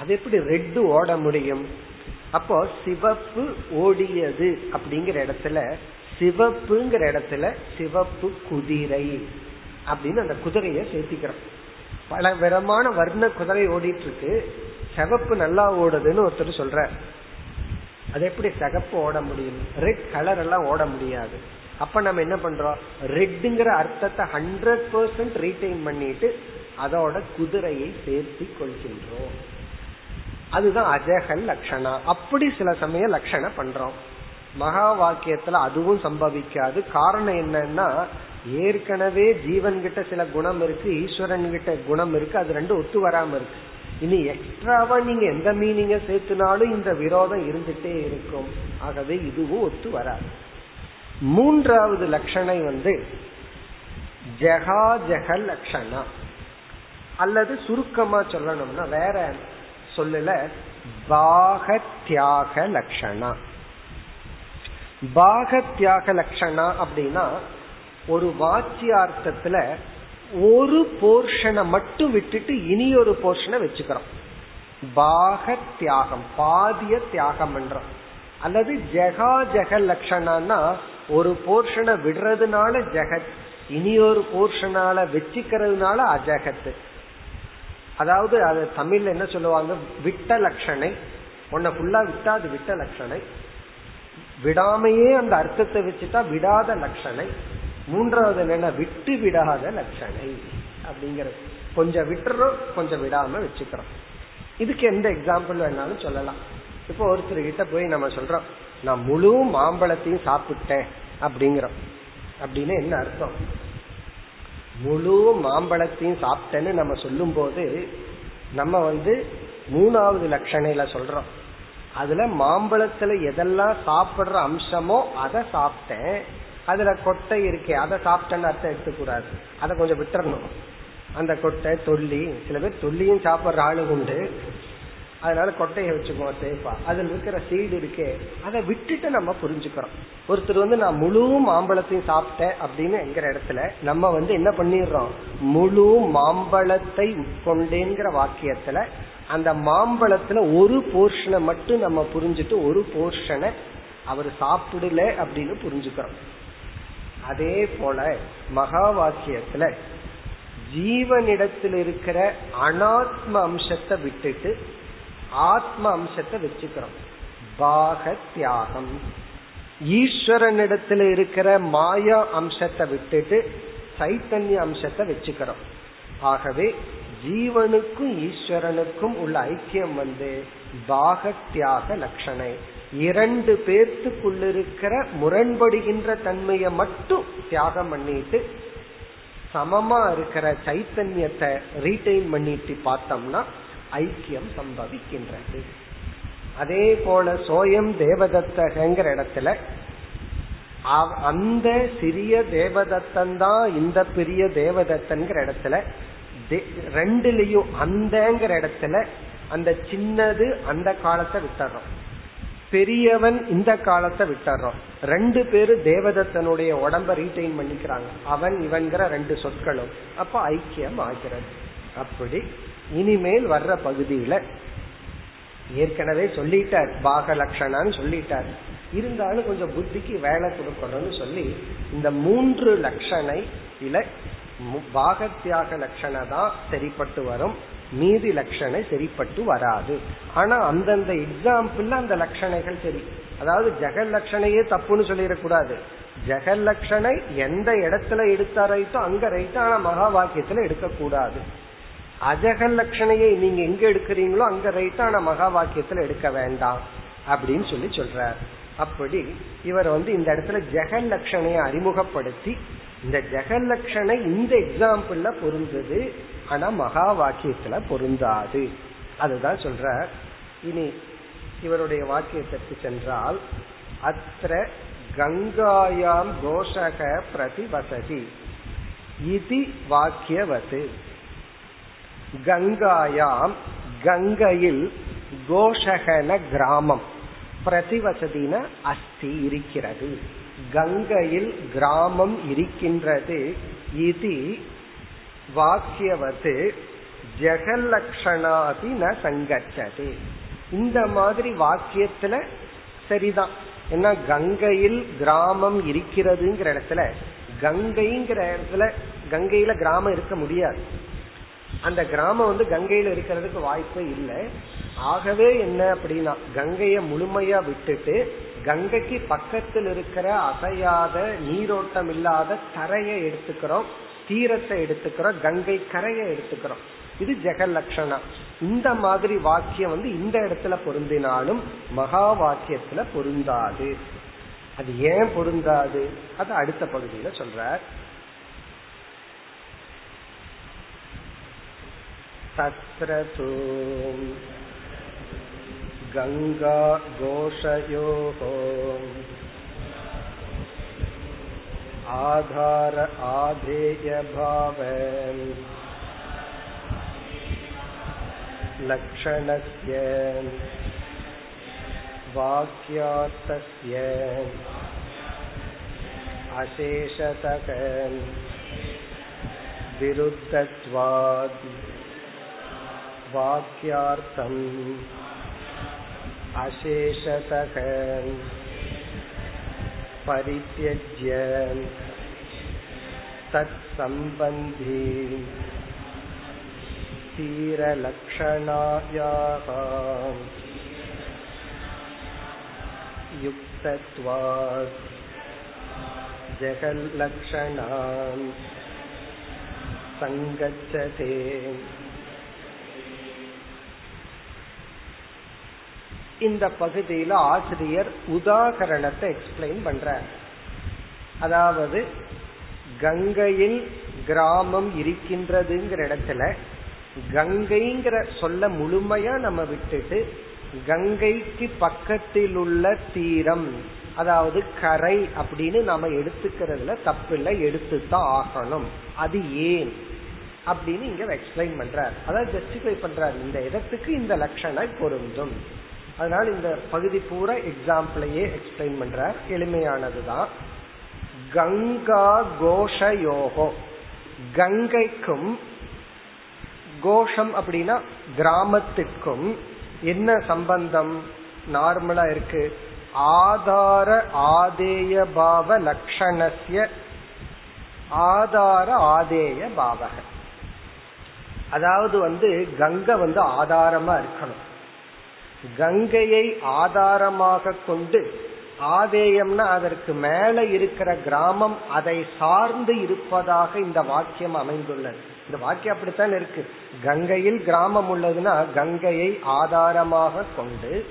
அது எப்படி ரெட்டு ஓட முடியும்? அப்போ சிவப்பு ஓடியது அப்படிங்கிற இடத்துல சிவப்புங்கிற இடத்துல சிவப்பு குதிரை அப்படின்னு அந்த குதிரையை சேர்த்திக்கிறோம். பல விதமான வர்ண குதிரை ஓடிட்டு இருக்கு. சிகப்பு நல்லா ஓடுதுன்னு ஒருத்தர் சொல்ற அது எப்படி சிகப்பு ஓட முடியும்? ரெட் கலர் எல்லாம் ஓட முடியாது. அப்ப நம்ம என்ன பண்றோம்? ரெட்டுங்கிற அர்த்தத்தை ஹண்ட்ரட் பர்சன்ட் ரீட்டைன் பண்ணிட்டு அதோட குதிரையை சேர்த்தி கொள்கின்றோம். அதுதான் அஜகல் லட்சணா அப்படி சில சமயம் லட்சண பண்றோம். மகா வாக்கியத்துல அதுவும் சம்பவிக்காது. காரணம் என்னன்னா ஏற்கனவே ஜீவன் கிட்ட சில குணம் இருக்கு ஈஸ்வரன் கிட்ட குணம் இருக்கு அது ரெண்டும் ஒத்து வராம இருக்கு. இனி எக்ஸ்ட்ராவா நீங்க எந்த மீனிங்க சேர்த்துனாலும் இந்த விரோதம் இருந்துட்டே இருக்கும். ஆகவே இதுவும் ஒத்து வராது. மூன்றாவது லட்சணை வந்து ஜெகா ஜெக லட்சணா. அல்லது சுருக்கமா சொல்லணும்னா வேற சொல்லல பாக தியாக லட்சணா. பாக தியாக லட்சணா அப்படின்னா ஒரு வாக்கியார்த்தத்துல ஒரு போர்ஷனை மட்டும் விட்டுட்டு இனி ஒரு போர்ஷனை வச்சுக்கிறோம். பாக தியாகம் பாதிய தியாகம் பண்றோம் அல்லது ஜெகா ஜெக லட்சணம்னா ஒரு போர்ஷனை விடுறதுனால ஜெகத் இனி ஒரு போர்ஷனால வச்சுக்கிறதுனால அஜகத்து அதாவது அது தமிழ்ல என்ன சொல்லுவாங்க? விட்ட லட்சணை உன்னை ஃபுல்லா விட்டா அது விட்ட லட்சணை விடாமையே அந்த அர்த்தத்தை வச்சுட்டா விடாத லட்சணை மூன்றாவது என்னன்னா விட்டு விடாத லட்சணை அப்படிங்கிறது கொஞ்சம் விட்டுறோம் கொஞ்சம் விடாம வச்சுக்கிறோம். இதுக்கு எந்த எக்ஸாம்பிள் வேணாலும் சொல்லலாம். இப்போ ஒருத்தர் கிட்ட போய் நம்ம சொல்றோம் நான் முழு மாம்பழத்தையும் சாப்பிட்டேன் அப்படிங்கிறோம். அப்படின்னு என்ன அர்த்தம்? முழு மாம்பழத்தையும் சாப்பிட்டேன்னு நம்ம சொல்லும் போது நம்ம வந்து மூணாவது லட்சணையில சொல்றோம். அதுல மாம்பழத்துல எதெல்லாம் சாப்பிடுற அம்சமோ அதை சாப்பிட்டேன் அதுல கொட்டை இருக்கே அதை சாப்பிட்டேன்னு அர்த்தம் எடுத்துக்கூடாது. அதை கொஞ்சம் விட்டுறணும். அந்த கொட்டை தொல்லி சில பேர் தொல்லியும் சாப்பிட்ற ஆளு உண்டு. அதனால கொட்டையை வச்சுக்குவோம் சேஃபா அதுல இருக்கிற சீடு இருக்கே அதை விட்டுட்டு நம்ம புரிஞ்சுக்கிறோம். ஒருத்தர் வந்து நான் முழு மாம்பழத்தையும் சாப்பிட்டேன் அப்படின்னு என்கிற இடத்துல நம்ம வந்து என்ன பண்ணிடுறோம்? முழு மாம்பழத்தை உட்கொண்டேங்கிற வாக்கியத்துல அந்த மாம்பழத்துல ஒரு போர்ஷனை மட்டும் நம்ம புரிஞ்சுட்டு ஒரு போர்ஷனை அவர் சாப்பிடல அப்படின்னு புரிஞ்சுக்கிறோம். அதே போல மகா வாக்கியத்துல ஜீவனிடத்தில் இருக்கிற அனாத்ம அம்சத்தை விட்டுட்டு ஆத்ம அம்சத்தை வச்சுக்கிறோம். பாக தியாகம் ஈஸ்வரனிடத்துல இருக்கிற மாயா அம்சத்தை விட்டுட்டு சைத்தன்ய அம்சத்தை வச்சுக்கிறோம். ஆகவே ஜீவனுக்கும் ஈஸ்வரனுக்கும் உள்ள ஐக்கியம் வந்து பாக தியாக லட்சணை இரண்டு பேர்த்துக்குள்ளிருக்கிற முரண்படுகின்ற தன்மையை மட்டும் தியாகம் பண்ணிட்டு சமமா இருக்கிற சைத்தன்யத்தை ரீட்டைன் பண்ணிட்டு பார்த்தோம்னா ஐக்கியம் சம்பவிக்கின்றது. அதே போல சோயம் தேவதத்தகங்கிற இடத்துல அந்த சிறிய தேவதத்தன் தான் இந்த பெரிய தேவதத்தன்கிற இடத்துல ரெண்டுலயும் அந்தங்கிற இடத்துல அந்த சின்னது அந்த காலத்தை விட்டுறோம் பெரியவன் இந்த காலத்தை விட்டுறோம். ரெண்டு பேரும் தேவதத்தனுடைய உடம்ப ரீட்டைன் பண்ணிக்கிறாங்க. அவன் இவன்கிற ரெண்டு சொற்களும். அப்ப ஐக்கியம் ஆகிறது. அப்படி இனிமேல் வர்ற பகுதியில ஏற்கனவே சொல்லிட்டார். பாக லட்சணான்னு சொல்லிட்டார். இருந்தாலும் கொஞ்சம் புத்திக்கு வேலை கொடுக்கணும்னு சொல்லி இந்த மூன்று லட்சணை இல்ல பாகத்தியாக லட்சணை தான் சரிப்பட்டு வரும். மீதி லட்சணை சரிப்பட்டு வராது. ஆனா அந்தந்த எக்ஸாம்பிள் அந்த லட்சணைகள் சரி. அதாவது ஜெகல் லட்சணையே தப்புன்னு சொல்லிடக்கூடாது. ஜெகல் லட்சணை எந்த இடத்துல எடுத்தா ரைட்டோ அங்க ரைட்டோ ஆனா மகா வாக்கியத்துல எடுக்கக்கூடாது. அஜகல் லட்சணையை நீங்க எங்க எடுக்கிறீங்களோ அங்க ரைட்டோ ஆனா மகா வாக்கியத்துல எடுக்க வேண்டாம் அப்படின்னு சொல்லி சொல்றார். அப்படி இவர் வந்து இந்த இடத்துல ஜெகல் லட்சணையை அறிமுகப்படுத்தி இந்த ஜெகல் இந்த எக்ஸாம்பிள்ல பொருந்தது. ஆனா மகா வாக்கியத்துல பொருந்தாது. அதுதான் சொல்ற. இனி இவருடைய வாக்கியத்திற்கு சென்றால் அத்த கங்காயாம் கோஷக பிரதிவசதி. இது வாக்கியவது. கங்காயாம் கங்கையில் கோஷகன கிராமம். பிரதிவசதின அஸ்தி இருக்கிறது. கங்கையில் கிராமம் இருக்கின்றது இது வாக்கியவது ஜெகலக்ஷணாதி ந சங்கச்சது. இந்த மாதிரி வாக்கியத்துல சரிதான். ஏன்னா கங்கையில் கிராமம் இருக்கிறதுங்கிற இடத்துல கங்கைங்கிற இடத்துல கங்கையில கிராமம் இருக்க முடியாது. அந்த கிராமம் வந்து கங்கையில இருக்கிறதுக்கு வாய்ப்பே இல்லை. ஆகவே என்ன அப்படின்னா கங்கையை முழுமையா விட்டுட்டு கங்கைக்கு பக்கத்தில் இருக்கிற அசையாத நீரோட்டம் இல்லாத தரையை எடுத்துக்கிறோம் தீரத்தை எடுத்துக்கிறோம் கங்கை கரையை எடுத்துக்கிறோம். இது ஜெகலக்ஷணம் இந்த மாதிரி வாக்கியம் வந்து இந்த இடத்துல பொருந்தினாலும் மகா வாக்கியத்துல பொருந்தாது. அது ஏன் பொருந்தாது? அது அடுத்த பகுதியில சொல்றார். தத்ரதூ तु गङ्गा घोषयोः आधार आधेयभाव लक्षणस्य वाक्यार्थस्य अशेषतः विरुद्धत्वात् वाक्यार्थम् अशेषतः परित्यज्य तत्सम्बन्धी तीरलक्षणायाः युक्तत्वात् जगल्लक्षणान् सङ्गच्छते இந்த பகுதியில ஆசிரியர் உதாகரணத்தை எக்ஸ்பிளைன் பண்ற அதாவது கங்கையில் கிராமம் இருக்கின்றதுங்கிற இடத்துல கங்கைங்கிற சொல்ல முழுமையா நம்ம விட்டுட்டு கங்கைக்கு பக்கத்தில் உள்ள தீரம் அதாவது கரை அப்படின்னு நம்ம எடுத்துக்கிறதுல தப்பில்லை எடுத்துதான் ஆகணும். அது ஏன்? அப்படின்னு இங்க எக்ஸ்பிளைன் பண்றார். அதாவது ஜஸ்டிஃபை பண்றார். இந்த இடத்துக்கு இந்த லட்சணம் பொருந்தும். அதனால இந்த பகுதி பூரா எக்ஸாம்பிளையே எக்ஸ்பிளைன் பண்ற எளிமையானதுதான். கங்கா கோஷயோகோ. கங்கைக்கும் கோஷம் அப்படின்னா கிராமத்துக்கும் என்ன சம்பந்தம்? நார்மலா இருக்கு. ஆதார ஆதேய பாவ லட்சணசிய ஆதார ஆதேய பாவக. அதாவது வந்து கங்கை வந்து ஆதாரமா இருக்கணும். கங்கையை ஆதாரமாக கொண்டு ஆதேயம்னா அதற்கு மேல இருக்கிற கிராமம் அதை சார்ந்து இருப்பதாக இந்த வாக்கியம் அமைந்துள்ளது. இந்த வாக்கியம் அப்படித்தான் இருக்கு. கங்கையில் கிராமம் உள்ளதுன்னா கங்கையை ஆதாரமாக கொண்டு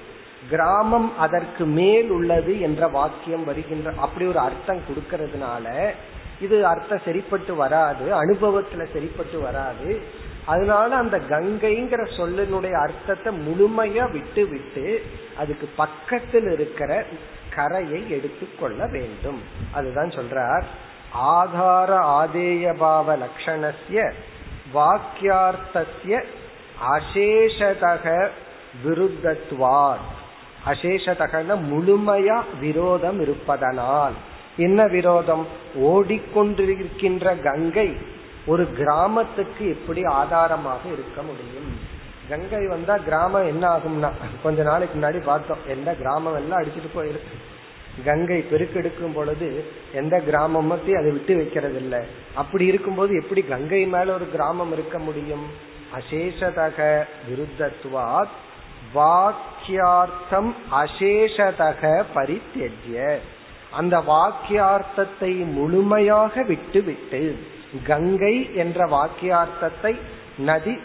கிராமம் அதற்கு மேல் உள்ளது என்ற வாக்கியம் வருகின்ற அப்படி ஒரு அர்த்தம் கொடுக்கறதுனால இது அர்த்தம் சரிப்பட்டு வராது அனுபவத்துல சரிப்பட்டு வராது. அதனால அந்த கங்கைங்கிற சொல்லினுடைய அர்த்தத்தை முழுமையா விட்டு விட்டு அதுக்கு பக்கத்தில் இருக்கிற கரையை எடுத்துக்கொள்ள வேண்டும். அதுதான் சொல்றார். ஆதார ஆதேயபாவ லட்சணசிய வாக்கியார்த்தசிய அசேஷதக விருத்தத்வார் அசேஷதகன முழுமையா விரோதம் இருப்பதனால். என்ன விரோதம்? ஓடிக்கொண்டிருக்கின்ற கங்கை ஒரு கிராமத்துக்கு எப்படி ஆதாரமாக இருக்க முடியும். கங்கை வந்தா கிராமம் என்ன ஆகும்னா கொஞ்ச நாளைக்கு முன்னாடி பார்த்தோம். எந்த கிராமம் எல்லாம் அடிச்சுட்டு போயிருக்கு. கங்கை பெருக்கெடுக்கும் பொழுது எந்த கிராமத்தையும் அதை விட்டு வைக்கிறது இல்லை அப்படி இருக்கும்போது எப்படி கங்கை மேல ஒரு கிராமம் இருக்க முடியும்? அசேஷதக விருத்தத்துவாத் வாக்கியார்த்தம் அசேஷதக பரித்தெஜ்ய. அந்த வாக்கியார்த்தத்தை முழுமையாக விட்டு விட்டு கங்கை என்ற வாக்கியார்த்தத்தை நதி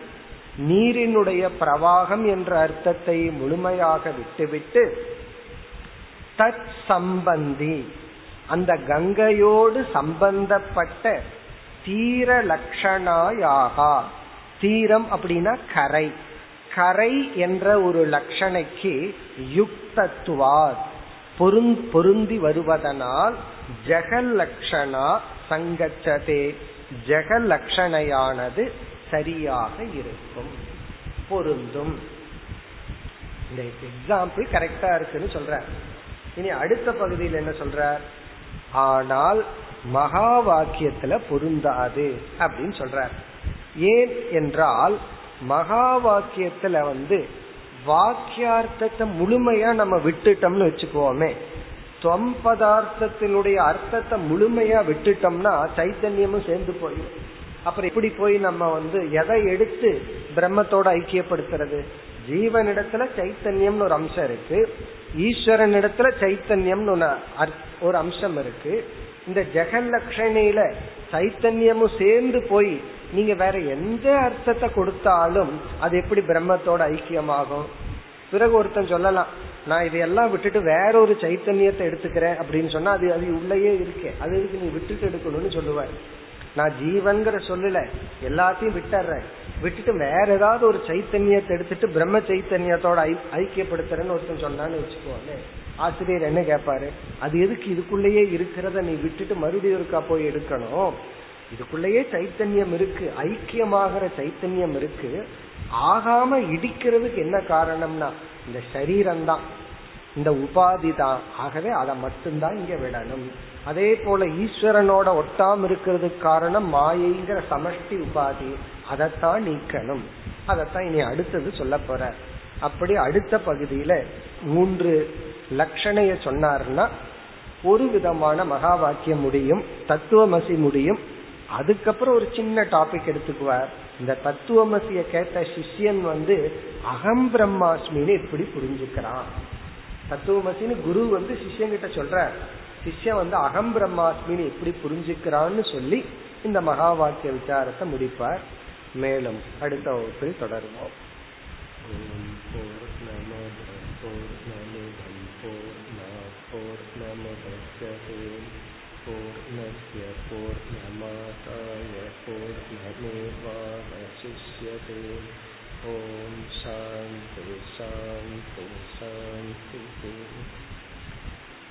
நீரினுடைய பிரவாகம் என்ற அர்த்தத்தை முழுமையாக விட்டுவிட்டு தத் சம்பந்தி அந்த கங்கையோடு சம்பந்தப்பட்ட தீர லட்சணாயாகா தீரம் அப்படின்னா கரை. கரை என்ற ஒரு லட்சணைக்கு யுக்தத்துவார். பொருந்தி வருவதனால் ஜெகலக்ஷணா சங்கச்சதே. ஜெகலக்ஷணையானது சரியாக இருக்கும். பொருந்தும். இந்த எக்ஸாம்பிள் கரெக்டா இருக்குன்னு சொல்ற இனி அடுத்த பகுதியில் என்ன சொல்ற ஆனால் மகா வாக்கியத்துல பொருந்தாது அப்படின்னு சொல்ற ஏன் என்றால் மகா வாக்கியத்துல வந்து வாக்கியார்த்தத்தை முழுமையா நம்ம விட்டுட்டோம்னு வச்சுக்குவோமே. ஸ்வம் பதார்த்தத்தினுடைய அர்த்தத்தை முழுமையா விட்டுட்டோம்னா சைத்தன்யமும் சேர்ந்து போயிடும். அப்புறம் எப்படி போய் நம்ம வந்து எதை எடுத்து பிரம்மத்தோட ஐக்கியப்படுத்துறது? ஜீவனிடத்துல சைத்தன்யம்னு ஒரு அம்சம் இருக்கு. ஈஸ்வரன் இடத்துல சைத்தன்யம்னு ஒரு அம்சம் இருக்கு. இந்த ஜெகன் சைத்தன்யமும் சேர்ந்து போய் நீங்க வேற எந்த அர்த்தத்தை கொடுத்தாலும் அது எப்படி பிரம்மத்தோட ஐக்கியமாகும்? பிறகு ஒருத்தன் சொல்லலாம் நான் இதையெல்லாம் விட்டுட்டு வேற ஒரு சைத்தன்யத்தை எடுத்துக்கிறேன் அப்படின்னு சொன்னா அது அது உள்ளேயே இருக்கேன் அது எதுக்கு நீ விட்டுட்டு எடுக்கணும்னு சொல்லுவார். நான் ஜீவன்கிற சொல்லல எல்லாத்தையும் விட்டுறேன். விட்டுட்டு வேற ஏதாவது ஒரு சைத்தன்யத்தை எடுத்துட்டு பிரம்ம சைத்தன்யத்தோட ஐ ஐக்கியப்படுத்துறேன்னு ஒருத்தன் சொன்னான்னு வச்சுக்கோங்க ஆசிரியர் என்ன கேட்பாரு அது எதுக்கு இதுக்குள்ளேயே இருக்கிறத நீ விட்டுட்டு மறுபடியும் இருக்கா போய் எடுக்கணும்? இதுக்குள்ளேயே சைத்தன்யம் இருக்கு ஐக்கியமாகிற சைத்தன்யம் இருக்கு. ஆகாம இடிக்கிறதுக்கு என்ன காரணம்னா இந்த சரீரம் தான் இந்த உபாதி தான் ஆகவே அதை மட்டும்தான் இங்க விடணும். அதே போல ஈஸ்வரனோட ஒட்டாம இருக்கிறதுக்கு காரணம் மாயைங்கிற சமஷ்டி உபாதி. அதைத்தான் நீக்கணும். அதைத்தான் இனி அடுத்தது சொல்ல போற. அப்படி அடுத்த பகுதியில மூன்று லட்சணைய சொன்னார்னா ஒரு விதமான மகா வாக்கியம் முடியும் தத்துவமசி முடியும். அதுக்கப்புறம் ஒரு சின்ன டாபிக் எடுத்துக்குவார். இந்த தத்துவமசிய கேட்ட சிஷ்யன் வந்து அகம் பிரம்மாஸ்மின்னு எப்படி புரிஞ்சுக்கிறான் தத்துவமசின்னு குரு வந்து சிஷ்யன் கிட்ட சொல்ற சிஷ்யன் வந்து அகம் பிரம்மாஸ்மின்னு எப்படி புரிஞ்சுக்கிறான்னு சொல்லி இந்த மகா வாக்கிய விசாரத்தை முடிப்பார் மேலும் அடுத்த வகுப்பில் தொடருவோம் पूर्णस्य पूर्णमादाय पूर्णमेवावशिष्यते ॐ शान्ति शान्ति शान्तिः